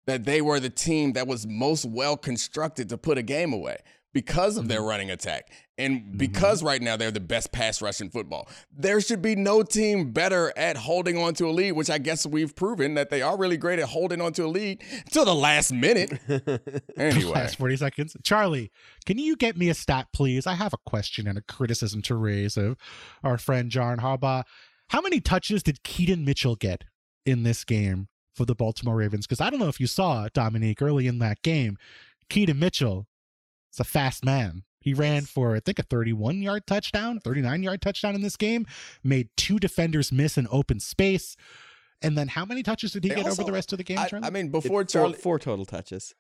[SPEAKER 1] that they were the team that was most well constructed to put a game away because of their mm-hmm. running attack. And mm-hmm. because right now they're the best pass rush in football. There should be no team better at holding on to a lead, which I guess we've proven that they are really great at holding on to a lead until the last minute. anyway.
[SPEAKER 3] Last 40 seconds. Charlie, can you get me a stat, please? I have a question and a criticism to raise of our friend John Harbaugh. How many touches did Keaton Mitchell get in this game for the Baltimore Ravens? Because I don't know if you saw Domonique early in that game. Keaton Mitchell is a fast man. He ran for, I think, a 31 yard touchdown, 39 yard touchdown in this game, made two defenders miss in open space. And then how many touches did he
[SPEAKER 1] They
[SPEAKER 3] get
[SPEAKER 1] also-
[SPEAKER 3] over the rest of the game,
[SPEAKER 1] I,
[SPEAKER 3] Charlie?
[SPEAKER 1] I mean, before
[SPEAKER 4] four,
[SPEAKER 1] Charlie.
[SPEAKER 4] four total touches.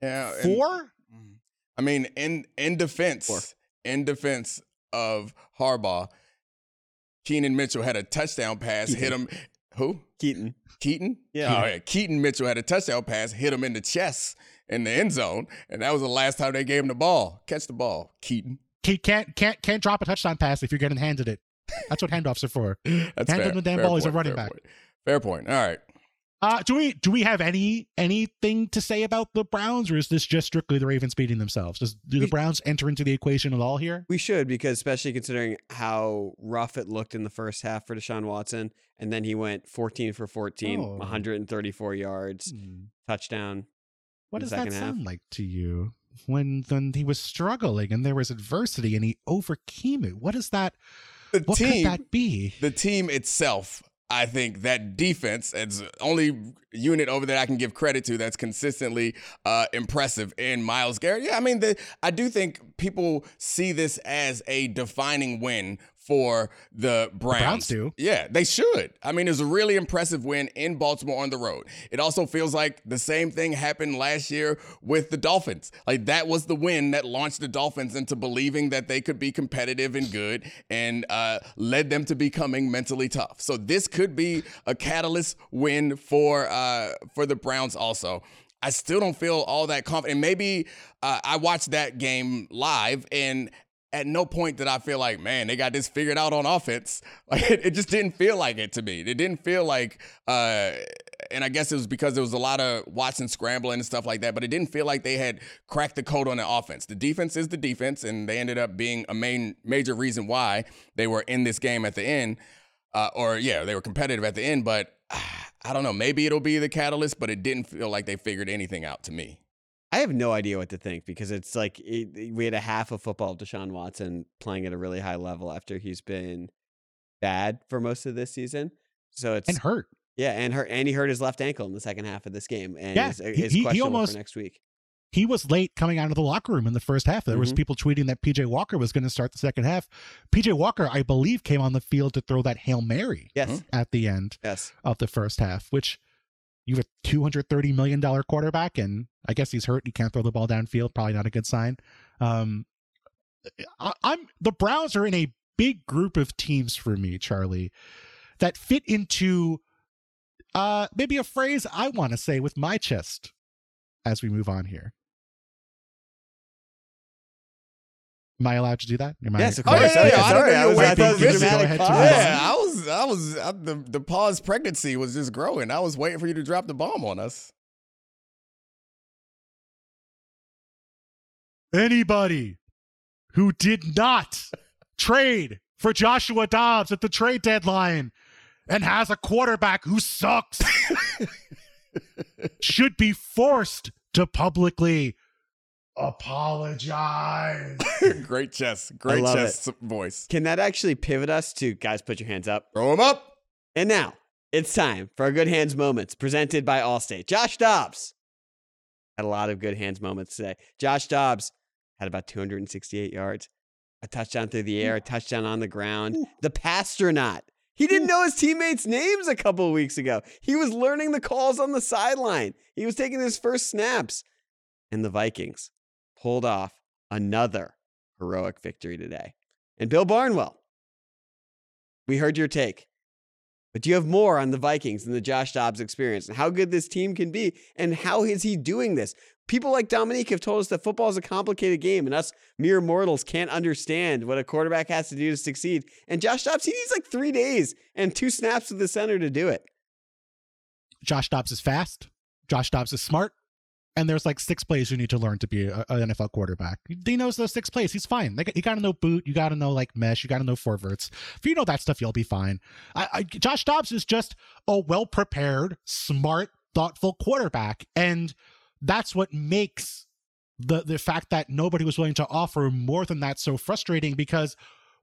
[SPEAKER 1] Yeah, and-
[SPEAKER 3] Four? Mm-hmm.
[SPEAKER 1] I mean, in in defense,
[SPEAKER 4] Four.
[SPEAKER 1] in defense of Harbaugh, Keenan Mitchell had a touchdown pass, hit him. Who?
[SPEAKER 4] Keaton.
[SPEAKER 1] Keaton?
[SPEAKER 4] Yeah.
[SPEAKER 1] Oh, yeah. Keaton Mitchell had a touchdown pass, hit him in the chest in the end zone, and that was the last time they gave him the ball. Catch the ball, Keaton.
[SPEAKER 3] He can't can't can't drop a touchdown pass if you're getting handed it. That's what handoffs are for.
[SPEAKER 1] That's
[SPEAKER 3] Hand
[SPEAKER 1] fair.
[SPEAKER 3] him the damn
[SPEAKER 1] Fair
[SPEAKER 3] ball, he's a running
[SPEAKER 1] fair
[SPEAKER 3] back.
[SPEAKER 1] point. Fair point. All right.
[SPEAKER 3] Uh, do we do we have any anything to say about the Browns, or is this just strictly the Ravens beating themselves? Does do the
[SPEAKER 4] We-
[SPEAKER 3] Browns enter into the equation at all here?
[SPEAKER 4] We should because especially considering how rough it looked in the first half for Deshaun Watson, and then he went 14 for 14,
[SPEAKER 3] Oh.
[SPEAKER 4] 134 yards, touchdown.
[SPEAKER 3] What does that
[SPEAKER 4] second half.
[SPEAKER 3] sound like to you? When when he was struggling and there was adversity and he overcame it. What is that?
[SPEAKER 1] The
[SPEAKER 3] What
[SPEAKER 1] team,
[SPEAKER 3] could that be?
[SPEAKER 1] the team itself, I think that defense is the only unit over there I can give credit to that's consistently uh, impressive in Myles Garrett. Yeah, I mean, the, I do think people see this as a defining win for the Browns.
[SPEAKER 3] Browns do.
[SPEAKER 1] Yeah, they should. I mean, it was a really impressive win in Baltimore on the road. It also feels like the same thing happened last year with the Dolphins. Like that was the win that launched the Dolphins into believing that they could be competitive and good and uh, led them to becoming mentally tough. So this could be a catalyst win for uh, for the Browns also. I still don't feel all that confident. Maybe uh, I watched that game live and at no point did I feel like, man, they got this figured out on offense. Like it, it just didn't feel like it to me. It didn't feel like, uh, and I guess it was because there was a lot of Watson scrambling and stuff like that. But it didn't feel like they had cracked the code on the offense. The defense is the defense, and they ended up being a main major reason why they were in this game at the end. Uh, or yeah, they were competitive at the end. But I don't know. Maybe it'll be the catalyst, but it didn't feel like they figured anything out to me.
[SPEAKER 4] I have no idea what to think because it's like it, we had a half of football of Deshaun Watson playing at a really high level after he's been bad for most of this season. So it's
[SPEAKER 3] and hurt.
[SPEAKER 4] Yeah, and hurt, and he hurt his left ankle in the second half of this game, and
[SPEAKER 3] Yeah,
[SPEAKER 4] is,
[SPEAKER 3] he-
[SPEAKER 4] is
[SPEAKER 3] he- he almost-
[SPEAKER 4] for next week.
[SPEAKER 3] He was late coming out of the locker room in the first half. There was
[SPEAKER 4] Mhm.
[SPEAKER 3] people tweeting that PJ Walker was going to start the second half. PJ Walker, I believe, came on the field to throw that Hail Mary
[SPEAKER 4] Yes,
[SPEAKER 3] at the end
[SPEAKER 4] yes.
[SPEAKER 3] of the first half, which you have a $230 million quarterback, and I guess he's hurt. He can't throw the ball downfield. Probably not a good sign. Um, I, I'm the Browns are in a big group of teams for me, Charlie, that fit into uh, maybe a phrase I want to say with my chest as we move on here. Am I allowed to do that? Am I-
[SPEAKER 4] Yes, of
[SPEAKER 1] Oh, yeah,
[SPEAKER 4] course.
[SPEAKER 1] yeah,
[SPEAKER 4] Okay,
[SPEAKER 1] yeah. I
[SPEAKER 4] sorry,
[SPEAKER 1] didn't know
[SPEAKER 4] I was- I
[SPEAKER 1] waiting
[SPEAKER 4] thought
[SPEAKER 1] for
[SPEAKER 4] it was
[SPEAKER 1] to
[SPEAKER 4] dramatic
[SPEAKER 3] go ahead,
[SPEAKER 4] pause.
[SPEAKER 1] Yeah, I was, I was, I, the the pause pregnancy was just growing. I was waiting for you to drop the bomb on us.
[SPEAKER 3] anybody who did not trade for Joshua Dobbs at the trade deadline and has a quarterback who sucks should be forced to publicly apologize.
[SPEAKER 1] great chess, great
[SPEAKER 4] love
[SPEAKER 1] chess voice.
[SPEAKER 4] Can that actually pivot us to guys? Put your hands up.
[SPEAKER 1] Throw them up.
[SPEAKER 4] And now it's time for our good hands moments presented by Allstate. Josh Dobbs had a lot of good hands moments today. Josh Dobbs had about 268 yards, a touchdown through the air, a touchdown on the ground. The Passtronaut. He didn't know his teammates' names a couple of weeks ago. He was learning the calls on the sideline. He was taking his first snaps. And the Vikings pulled off another heroic victory today. And Bill Barnwell, we heard your take. But do you have more on the Vikings and the Josh Dobbs experience and how good this team can be and how is he doing this? People like Domonique have told us that football is a complicated game and us mere mortals can't understand what a quarterback has to do to succeed. And Josh Dobbs, he needs like three days and two snaps with the center to do it.
[SPEAKER 3] Josh Dobbs is fast. Josh Dobbs is smart. And there's like six plays you need to learn to be an NFL quarterback. He knows those six plays. He's fine. Got- you got to know boot. You got to know like mesh. You got to know forwards. If you know that stuff, you'll be fine. I, I, Josh Dobbs is just a well prepared, smart, thoughtful quarterback, and that's what makes the the fact that nobody was willing to offer more than that so frustrating because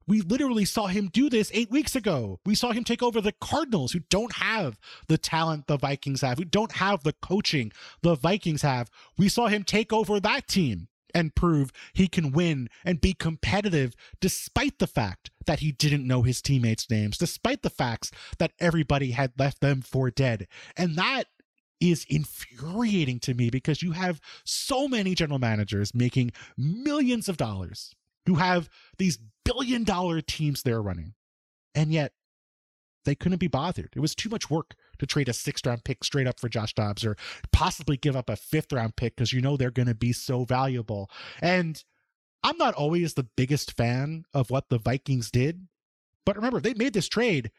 [SPEAKER 3] we literally saw him do this eight weeks ago. We saw him take over the Cardinals, who don't have the talent the Vikings have, who don't have the coaching the Vikings have. We saw him take over that team and prove he can win and be competitive despite the fact that he didn't know his teammates' names, despite the facts that everybody had left them for dead. And that is infuriating to me because you have so many general managers making millions of dollars who have these billion dollar teams they're running. And yet they couldn't be bothered. It was too much work to trade a sixth round pick straight up for Josh Dobbs or possibly give up a fifth round pick because you know they're going to be so valuable. And I'm not always the biggest fan of what the Vikings did, but remember, they made this trade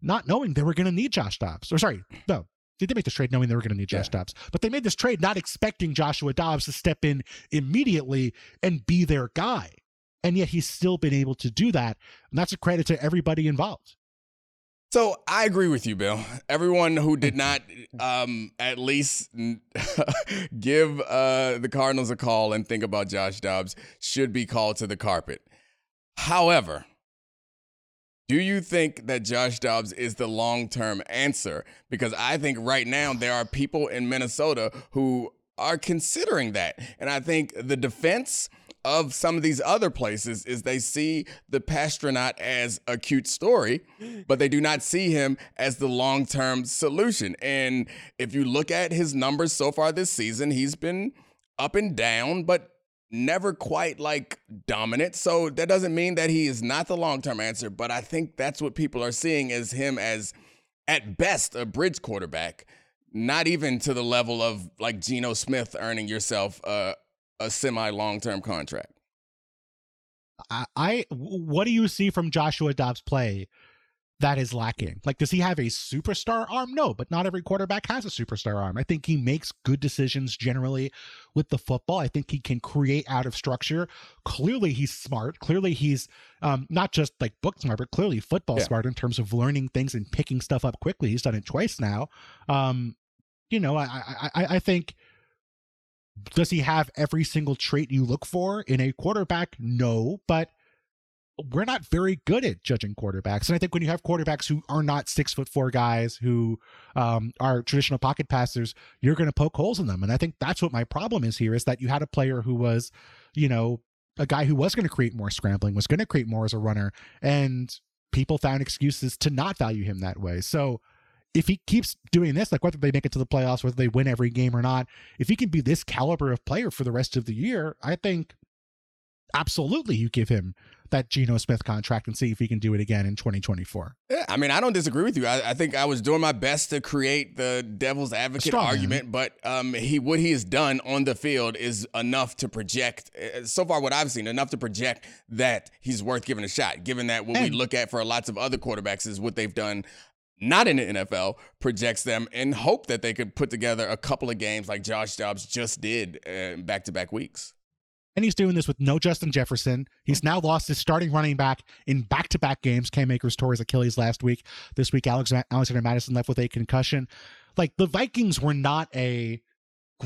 [SPEAKER 3] not knowing they were going to need Josh Dobbs. Or sorry, no, they did make this trade knowing they were going to need Josh Dobbs, but they made this trade not expecting Joshua Dobbs to step in immediately and be their guy. And yet he's still been able to do that. And that's a credit to everybody involved.
[SPEAKER 1] So I agree with you, Bill. Everyone who did not um, at least give uh, the Cardinals a call and think about Josh Dobbs should be called to the carpet. However, do you think that Josh Dobbs is the long term answer? Because I think right now there are people in Minnesota who are considering that. And I think the defense of some of these other places is they see the Passtronaut as a cute story, but they do not see him as the long term solution. And if you look at his numbers so far this season, he's been up and down, but never quite like dominant. So that doesn't mean that he is not the long term answer, but I think that's what people are seeing as him as at best a bridge quarterback, not even to the level of like Geno Smith earning yourself a, a semi long term contract.
[SPEAKER 3] I, I what do you see from Joshua Dobbs play that is lacking? Like, does he have a superstar arm? No, but not every quarterback has a superstar arm. I think he makes good decisions generally with the football. I think he can create out of structure. Clearly, he's smart. Clearly, he's um, not just like book smart, but clearly football
[SPEAKER 1] Yeah.
[SPEAKER 3] smart in terms of learning things and picking stuff up quickly. He's done it twice now. Um, you know, I, I, I I think does he have every single trait you look for in a quarterback? No, but we're not very good at judging quarterbacks. And I think when you have quarterbacks who are not six foot four guys who um, are traditional pocket passers, you're going to poke holes in them. And I think that's what my problem is here is that you had a player who was, you know, a guy who was going to create more scrambling, was going to create more as a runner, and people found excuses to not value him that way. So if he keeps doing this, like whether they make it to the playoffs, whether they win every game or not, if he can be this caliber of player for the rest of the year, I think absolutely you give him that Geno Smith contract and see if he can do it again in 2024.
[SPEAKER 1] Yeah, I mean, I don't disagree with you. I, I think I was doing my best to create the devil's advocate
[SPEAKER 3] Straw man.
[SPEAKER 1] argument, but um, he what he has done on the field is enough to project. uh, So far, what I've seen, enough to project that he's worth giving a shot. Given that what we look at for lots of other quarterbacks is what they've done. Not in the NFL, projects them and hope that they could put together a couple of games like Josh Dobbs just did back to back weeks.
[SPEAKER 3] And he's doing this with no Justin Jefferson. He's now lost his starting running back in back to back games. Cam Akers tore his Achilles last week. This week, Alex, Alexander Mattison left with a concussion. Like the Vikings were not a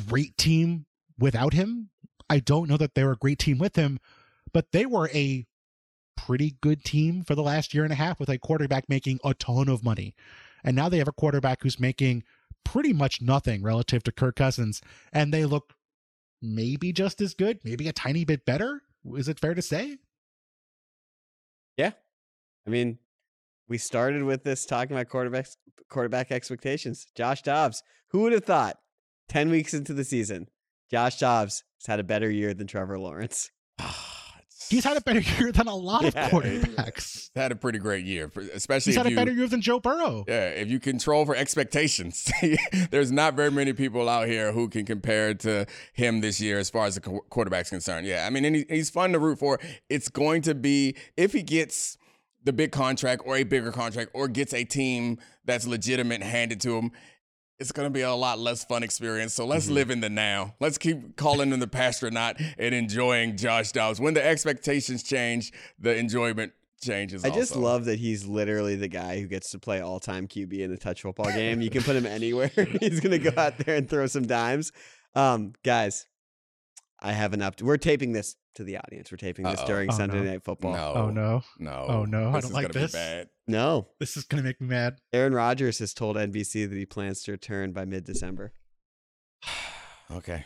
[SPEAKER 3] great team without him. I don't know that they were a great team with him, but they were a pretty good team for the last year and a half with a quarterback making a ton of money. And now they have a quarterback who's making pretty much nothing relative to Kirk Cousins, and they look maybe just as good, maybe a tiny bit better. Is it fair to say? Yeah.
[SPEAKER 4] I mean, we started with this talking about quarterbacks, quarterback expectations. Josh Dobbs. Who would have thought 10 weeks into the season, Josh Dobbs has had a better year than Trevor Lawrence?
[SPEAKER 3] He's had a better year than a lot of quarterbacks.
[SPEAKER 1] had a pretty great year, especially
[SPEAKER 3] He's had a better year than Joe Burrow.
[SPEAKER 1] Yeah, if you control for expectations, there's not very many people out here who can compare to him this year as far as the quarterback's concerned. Yeah, I mean, and he, he's fun to root for. It's going to be if he gets the big contract or a bigger contract or gets a team that's legitimate handed to him. It's going to be a lot less fun experience. So let's live in the now. Let's keep calling him the Passtronaut and enjoying Josh Dobbs. When the expectations change, the enjoyment changes.
[SPEAKER 4] I just love that he's literally the guy who gets to play all time QB in a touch football game. You can put him anywhere. he's going to go out there and throw some dimes. Um, guys, I have an up. We're taping this to the audience. We're taping this
[SPEAKER 1] Uh-oh.
[SPEAKER 4] during
[SPEAKER 3] Oh,
[SPEAKER 4] Sunday
[SPEAKER 3] no.
[SPEAKER 4] Night Football.
[SPEAKER 1] No.
[SPEAKER 3] Oh no,
[SPEAKER 1] No.
[SPEAKER 3] Oh, no, I don't
[SPEAKER 1] is
[SPEAKER 3] like
[SPEAKER 1] gonna be
[SPEAKER 3] this.
[SPEAKER 1] bad.
[SPEAKER 4] No.
[SPEAKER 3] this is gonna make me mad.
[SPEAKER 4] Aaron Rodgers has told NBC that he plans to return by mid December.
[SPEAKER 1] Okay.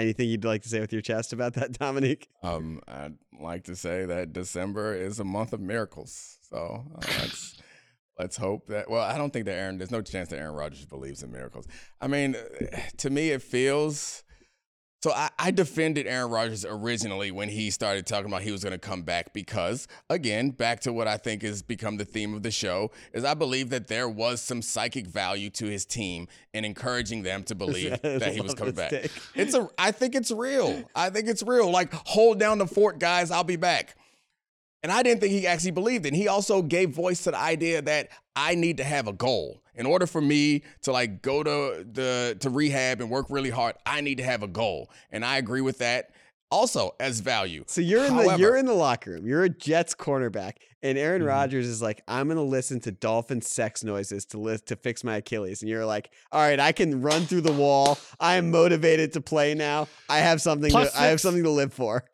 [SPEAKER 4] Anything you'd like to say with your chest about that, Domonique?
[SPEAKER 1] Um, I'd like to say that December is a month of miracles. So uh, let's let's hope that. Well, I don't think that Aaron. There's no chance that Aaron Rodgers believes in miracles. I mean, uh, to me, it feels. So I, I defended Aaron Rodgers originally when he started talking about he was going to come back because, again, back to what I think has become the theme of the show is I believe that there was some psychic value to his team in encouraging them to believe that he was coming back.
[SPEAKER 4] take.
[SPEAKER 1] It's a. I think it's real. I think it's real. Like hold down the fort, guys. I'll be back. And I didn't think he actually believed it. And he also gave voice to the idea that I need to have a goal. In order for me to like go to the to rehab and work really hard, I need to have a goal. And I agree with that. Also as value.
[SPEAKER 4] So you're in the you're in the locker room. You're a Jets cornerback, and Aaron
[SPEAKER 1] Mhm.
[SPEAKER 4] Rodgers is like, "I'm gonna listen to dolphin sex noises to li- to fix my Achilles." And you're like, "All right, I can run through the wall. I am motivated to play now. I have something.
[SPEAKER 3] Plus
[SPEAKER 4] To, I have something to live for."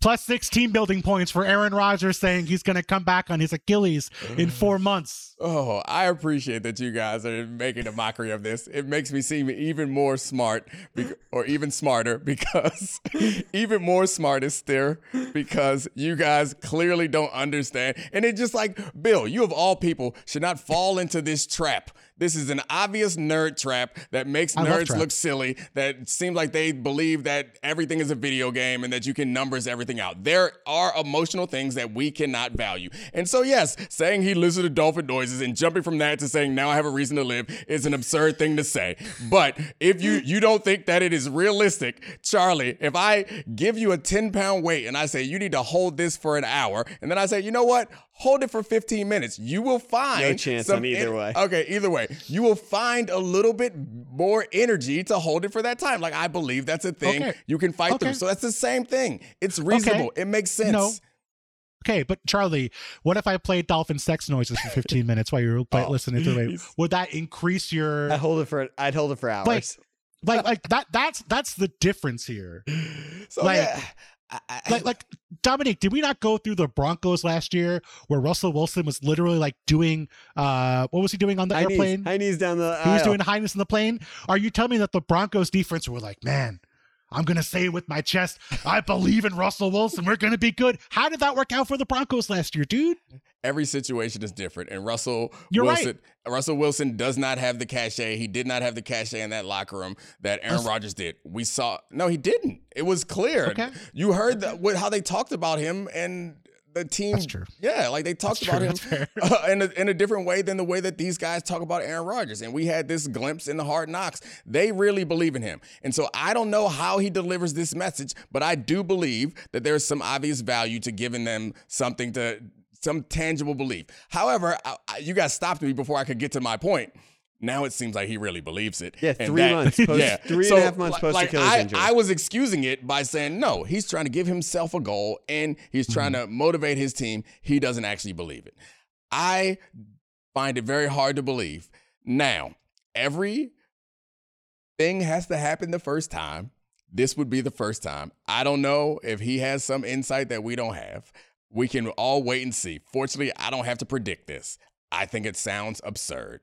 [SPEAKER 3] Plus six team building points for Aaron Rodgers saying he's going to come back on his Achilles in four mm. months.
[SPEAKER 1] Oh, I appreciate that you guys are making a mockery of this. It makes me seem even more smart, bec- or even smarter, because even more smart is there because you guys clearly don't understand. And it's just like, Bill, you of all people should not fall into this trap. This is an obvious nerd trap that makes
[SPEAKER 3] I
[SPEAKER 1] nerds look silly, that seems like they believe that everything is a video game and that you can numbers everything out. There are emotional things that we cannot value. And so, yes, saying he listened to dolphin noises and jumping from that to saying now I have a reason to live is an absurd thing to say. But if you you don't think that it is realistic, Charlie, if I give you a 10 pound weight and I say you need to hold this for an hour, and then I say, you know what? Hold it for 15 minutes. You will find
[SPEAKER 4] No chance
[SPEAKER 1] some
[SPEAKER 4] on either way.
[SPEAKER 1] Okay, either way, you will find a little bit more energy to hold it for that time. Like I believe that's a thing
[SPEAKER 3] Okay.
[SPEAKER 1] you can fight
[SPEAKER 3] Okay.
[SPEAKER 1] through. So that's the same thing. It's reasonable. It makes sense.
[SPEAKER 3] No. Okay, but Charlie, what if I played dolphin sex noises for 15 minutes while you were play-
[SPEAKER 1] Oh,
[SPEAKER 3] listening to it? Would that increase your
[SPEAKER 4] I hold it for I'd hold it for hours.
[SPEAKER 3] Like, like like that that's that's the difference here.
[SPEAKER 1] So
[SPEAKER 3] Like-
[SPEAKER 1] yeah. I-
[SPEAKER 3] Like like Dominic, did we not go through the Broncos last year where Russell Wilson was literally like doing uh what was he doing on the
[SPEAKER 4] high knees,
[SPEAKER 3] airplane?
[SPEAKER 4] high knees down the
[SPEAKER 3] He was
[SPEAKER 4] aisle.
[SPEAKER 3] doing highness in the plane. Are you telling me that the Broncos defense were like, man, I'm gonna say it with my chest, I believe in Russell Wilson. We're gonna be good. How did that work out for the Broncos last year, dude?
[SPEAKER 1] every situation is different. And Russell
[SPEAKER 3] You're right.
[SPEAKER 1] Russell Wilson does not have the cachet. He did not have the cachet in that locker room that Aaron Rodgers did. We saw no, he didn't. It was clear.
[SPEAKER 3] Okay.
[SPEAKER 1] You heard the, what, how they talked about him and the team.
[SPEAKER 3] That's true.
[SPEAKER 1] Yeah, like they talked
[SPEAKER 3] That's
[SPEAKER 1] about
[SPEAKER 3] true.
[SPEAKER 1] him uh, in, a, in a different way than the way that these guys talk about Aaron Rodgers. And we had this glimpse in the hard knocks. They really believe in him. And so I don't know how he delivers this message, but I do believe that there's some obvious value to giving them something to some tangible belief. However, I, I, you guys stopped me before I could get to my point. Now it seems like he really believes it.
[SPEAKER 4] Yeah, three months post-
[SPEAKER 1] yeah,
[SPEAKER 4] three and a half months post
[SPEAKER 1] like,
[SPEAKER 4] Achilles
[SPEAKER 1] I,
[SPEAKER 4] injury.
[SPEAKER 1] I was excusing it by saying no. He's trying to give himself a goal and he's trying
[SPEAKER 4] Mm-hmm.
[SPEAKER 1] to motivate his team. He doesn't actually believe it. I find it very hard to believe. Now, every thing has to happen the first time. This would be the first time. I don't know if he has some insight that we don't have. We can all wait and see. Fortunately, I don't have to predict this. I think it sounds absurd.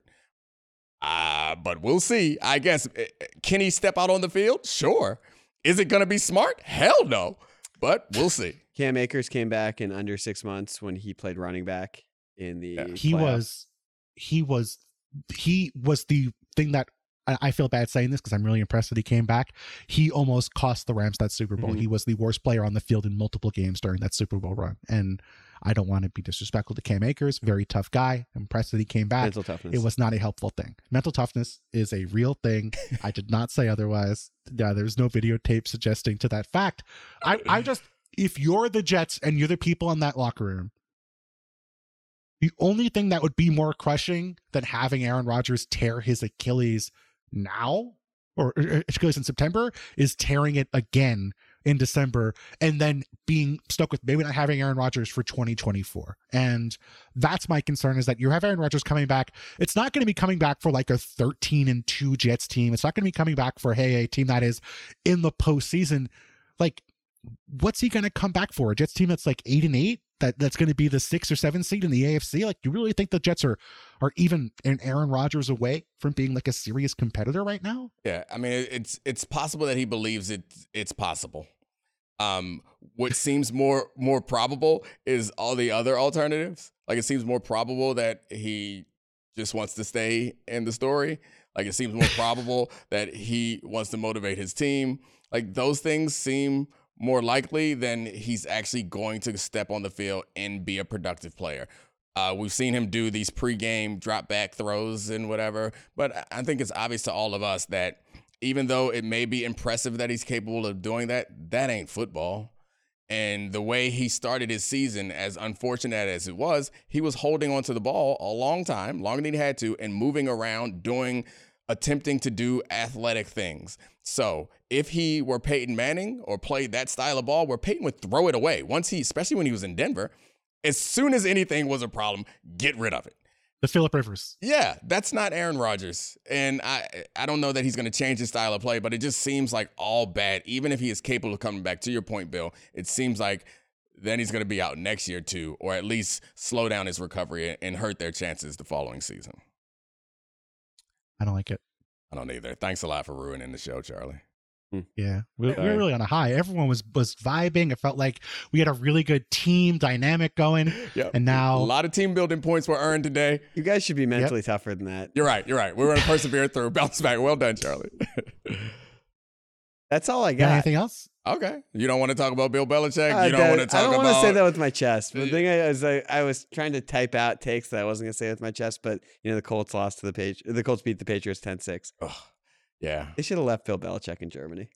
[SPEAKER 1] Uh, but we'll see. I guess. Eh, eh, Can he step out on the field? Sure. Is it going to be smart? Hell no. But we'll see.
[SPEAKER 4] Cam Akers came back in under six months when he played running back in the.
[SPEAKER 3] he was he was he was the thing that I, I feel bad saying this because I'm really impressed that he came back. He almost cost the Rams that Super Bowl.
[SPEAKER 4] Mhm.
[SPEAKER 3] He was the worst player on the field in multiple games during that Super Bowl run. And I don't want to be disrespectful to Cam Akers, very tough guy. Impressed that he came back.
[SPEAKER 4] mental toughness.
[SPEAKER 3] It was not a helpful thing. Mental toughness is a real thing. I did not say otherwise. Yeah, there's no videotape suggesting to that fact. I, I just, if you're the Jets and you're the people in that locker room, the only thing that would be more crushing than having Aaron Rodgers tear his Achilles now or Achilles in September is tearing it again in December and then being stuck with maybe not having Aaron Rodgers for 2024. And that's my concern is that you have Aaron Rodgers coming back. It's not going to be coming back for like a 13 and 2 Jets team. It's not going to be coming back for hey, a team that is in the postseason. Like, what's he going to come back for? A Jets team that's like eight and eight. That, that's going to be the six or seven seed in the AFC. Like, you really think the Jets are are even an Aaron Rodgers away from being like a serious competitor right now?
[SPEAKER 1] Yeah, I mean, it's it's possible that he believes it. It's possible. Um, what seems more more probable is all the other alternatives. Like it seems more probable that he just wants to stay in the story. Like it seems more probable that he wants to motivate his team. Like those things seem more likely than he's actually going to step on the field and be a productive player. Uh, we've seen him do these pregame drop back throws and whatever, but I- I think it's obvious to all of us that even though it may be impressive that he's capable of doing that, that ain't football. And the way he started his season, as unfortunate as it was, he was holding onto the ball a long time, longer than he had to, and moving around, doing, attempting to do athletic things. So if he were Peyton Manning or played that style of ball, where Peyton would throw it away once he, especially when he was in Denver, as soon as anything was a problem, get rid of it.
[SPEAKER 3] The Philip Rivers.
[SPEAKER 1] Yeah, that's not Aaron Rodgers. And I I don't know that he's going to change his style of play, but it just seems like all bad. Even if he is capable of coming back, to your point, Bill, it seems like then he's going to be out next year too, or at least slow down his recovery and hurt their chances the following season.
[SPEAKER 3] I don't like it.
[SPEAKER 1] I don't either. Thanks a lot for ruining the show, Charlie.
[SPEAKER 3] Yeah, we, we were really on a high. Everyone was was vibing. It felt like we had a really good team dynamic going.
[SPEAKER 1] Yep.
[SPEAKER 3] And now a
[SPEAKER 1] lot of team building points were earned today.
[SPEAKER 4] You guys should be mentally tougher than that.
[SPEAKER 1] You're right. You're right. We were going to persevere through. Bounce back. Well done, Charlie.
[SPEAKER 4] That's all I
[SPEAKER 3] got
[SPEAKER 4] got.
[SPEAKER 3] anything else?
[SPEAKER 1] okay. You don't want to talk about Bill Belichick.
[SPEAKER 4] Uh,
[SPEAKER 1] You don't
[SPEAKER 4] that-
[SPEAKER 1] want to talk about
[SPEAKER 4] I don't
[SPEAKER 1] about.
[SPEAKER 4] want to say that with my chest. The thing I was, I, I was trying to type out takes that I wasn't going to say with my chest, but you know the Colts lost to the page. The Colts beat the Patriots 10-6.
[SPEAKER 1] Ugh. yeah.
[SPEAKER 4] They should have left Phil Belichick in Germany.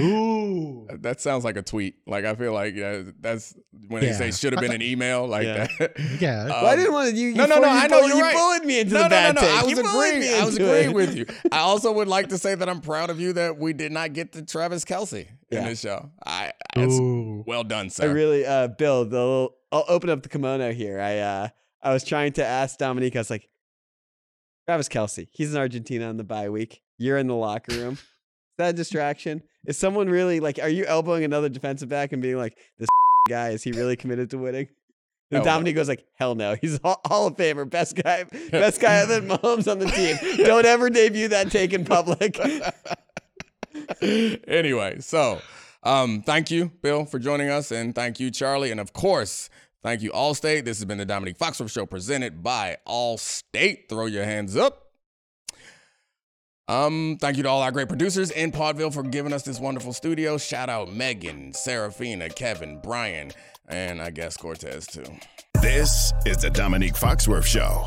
[SPEAKER 3] Ooh,
[SPEAKER 1] That sounds like a tweet. Like I feel like yeah, that's when they say should have been an email like
[SPEAKER 4] Yeah.
[SPEAKER 1] that.
[SPEAKER 3] yeah.
[SPEAKER 1] Uh,
[SPEAKER 4] well, I didn't want to. You, you
[SPEAKER 1] no, no, no,
[SPEAKER 4] bullied-
[SPEAKER 1] I know, you're
[SPEAKER 4] you
[SPEAKER 1] right.
[SPEAKER 4] bullied me into
[SPEAKER 1] no,
[SPEAKER 4] the
[SPEAKER 1] no,
[SPEAKER 4] bad
[SPEAKER 1] no, no.
[SPEAKER 4] take.
[SPEAKER 1] I was agreeing. I was agreeing
[SPEAKER 4] it.
[SPEAKER 1] with you. I also would like to say that I'm proud of you that we did not get to Travis Kelce in this show. I that's
[SPEAKER 3] Ooh.
[SPEAKER 1] well done, sir.
[SPEAKER 4] I really, uh, Bill. The little, I'll open up the kimono here. I, uh, I was trying to ask Domonique. I was like, Travis Kelce. He's in Argentina on the bye week. You're in the locker room. Is that a distraction? Is someone really like? Are you elbowing another defensive back and being like, "This guy is he really committed to winning?" And
[SPEAKER 1] no.
[SPEAKER 4] Domonique goes like, "Hell no, he's Hall of Famer, best guy, best guy other than Mahomes on the team. Don't ever debut that take in public."
[SPEAKER 1] anyway, so um, thank you, Bill, for joining us, and thank you, Charlie, and of course, thank you, Allstate. This has been the Domonique Foxworth Show presented by Allstate. Throw your hands up. Um, thank you to all our great producers in Podville for giving us this wonderful studio. Shout out Megan, Serafina, Kevin, Brian, and I guess Cortez too.
[SPEAKER 2] This is the Domonique Foxworth Show.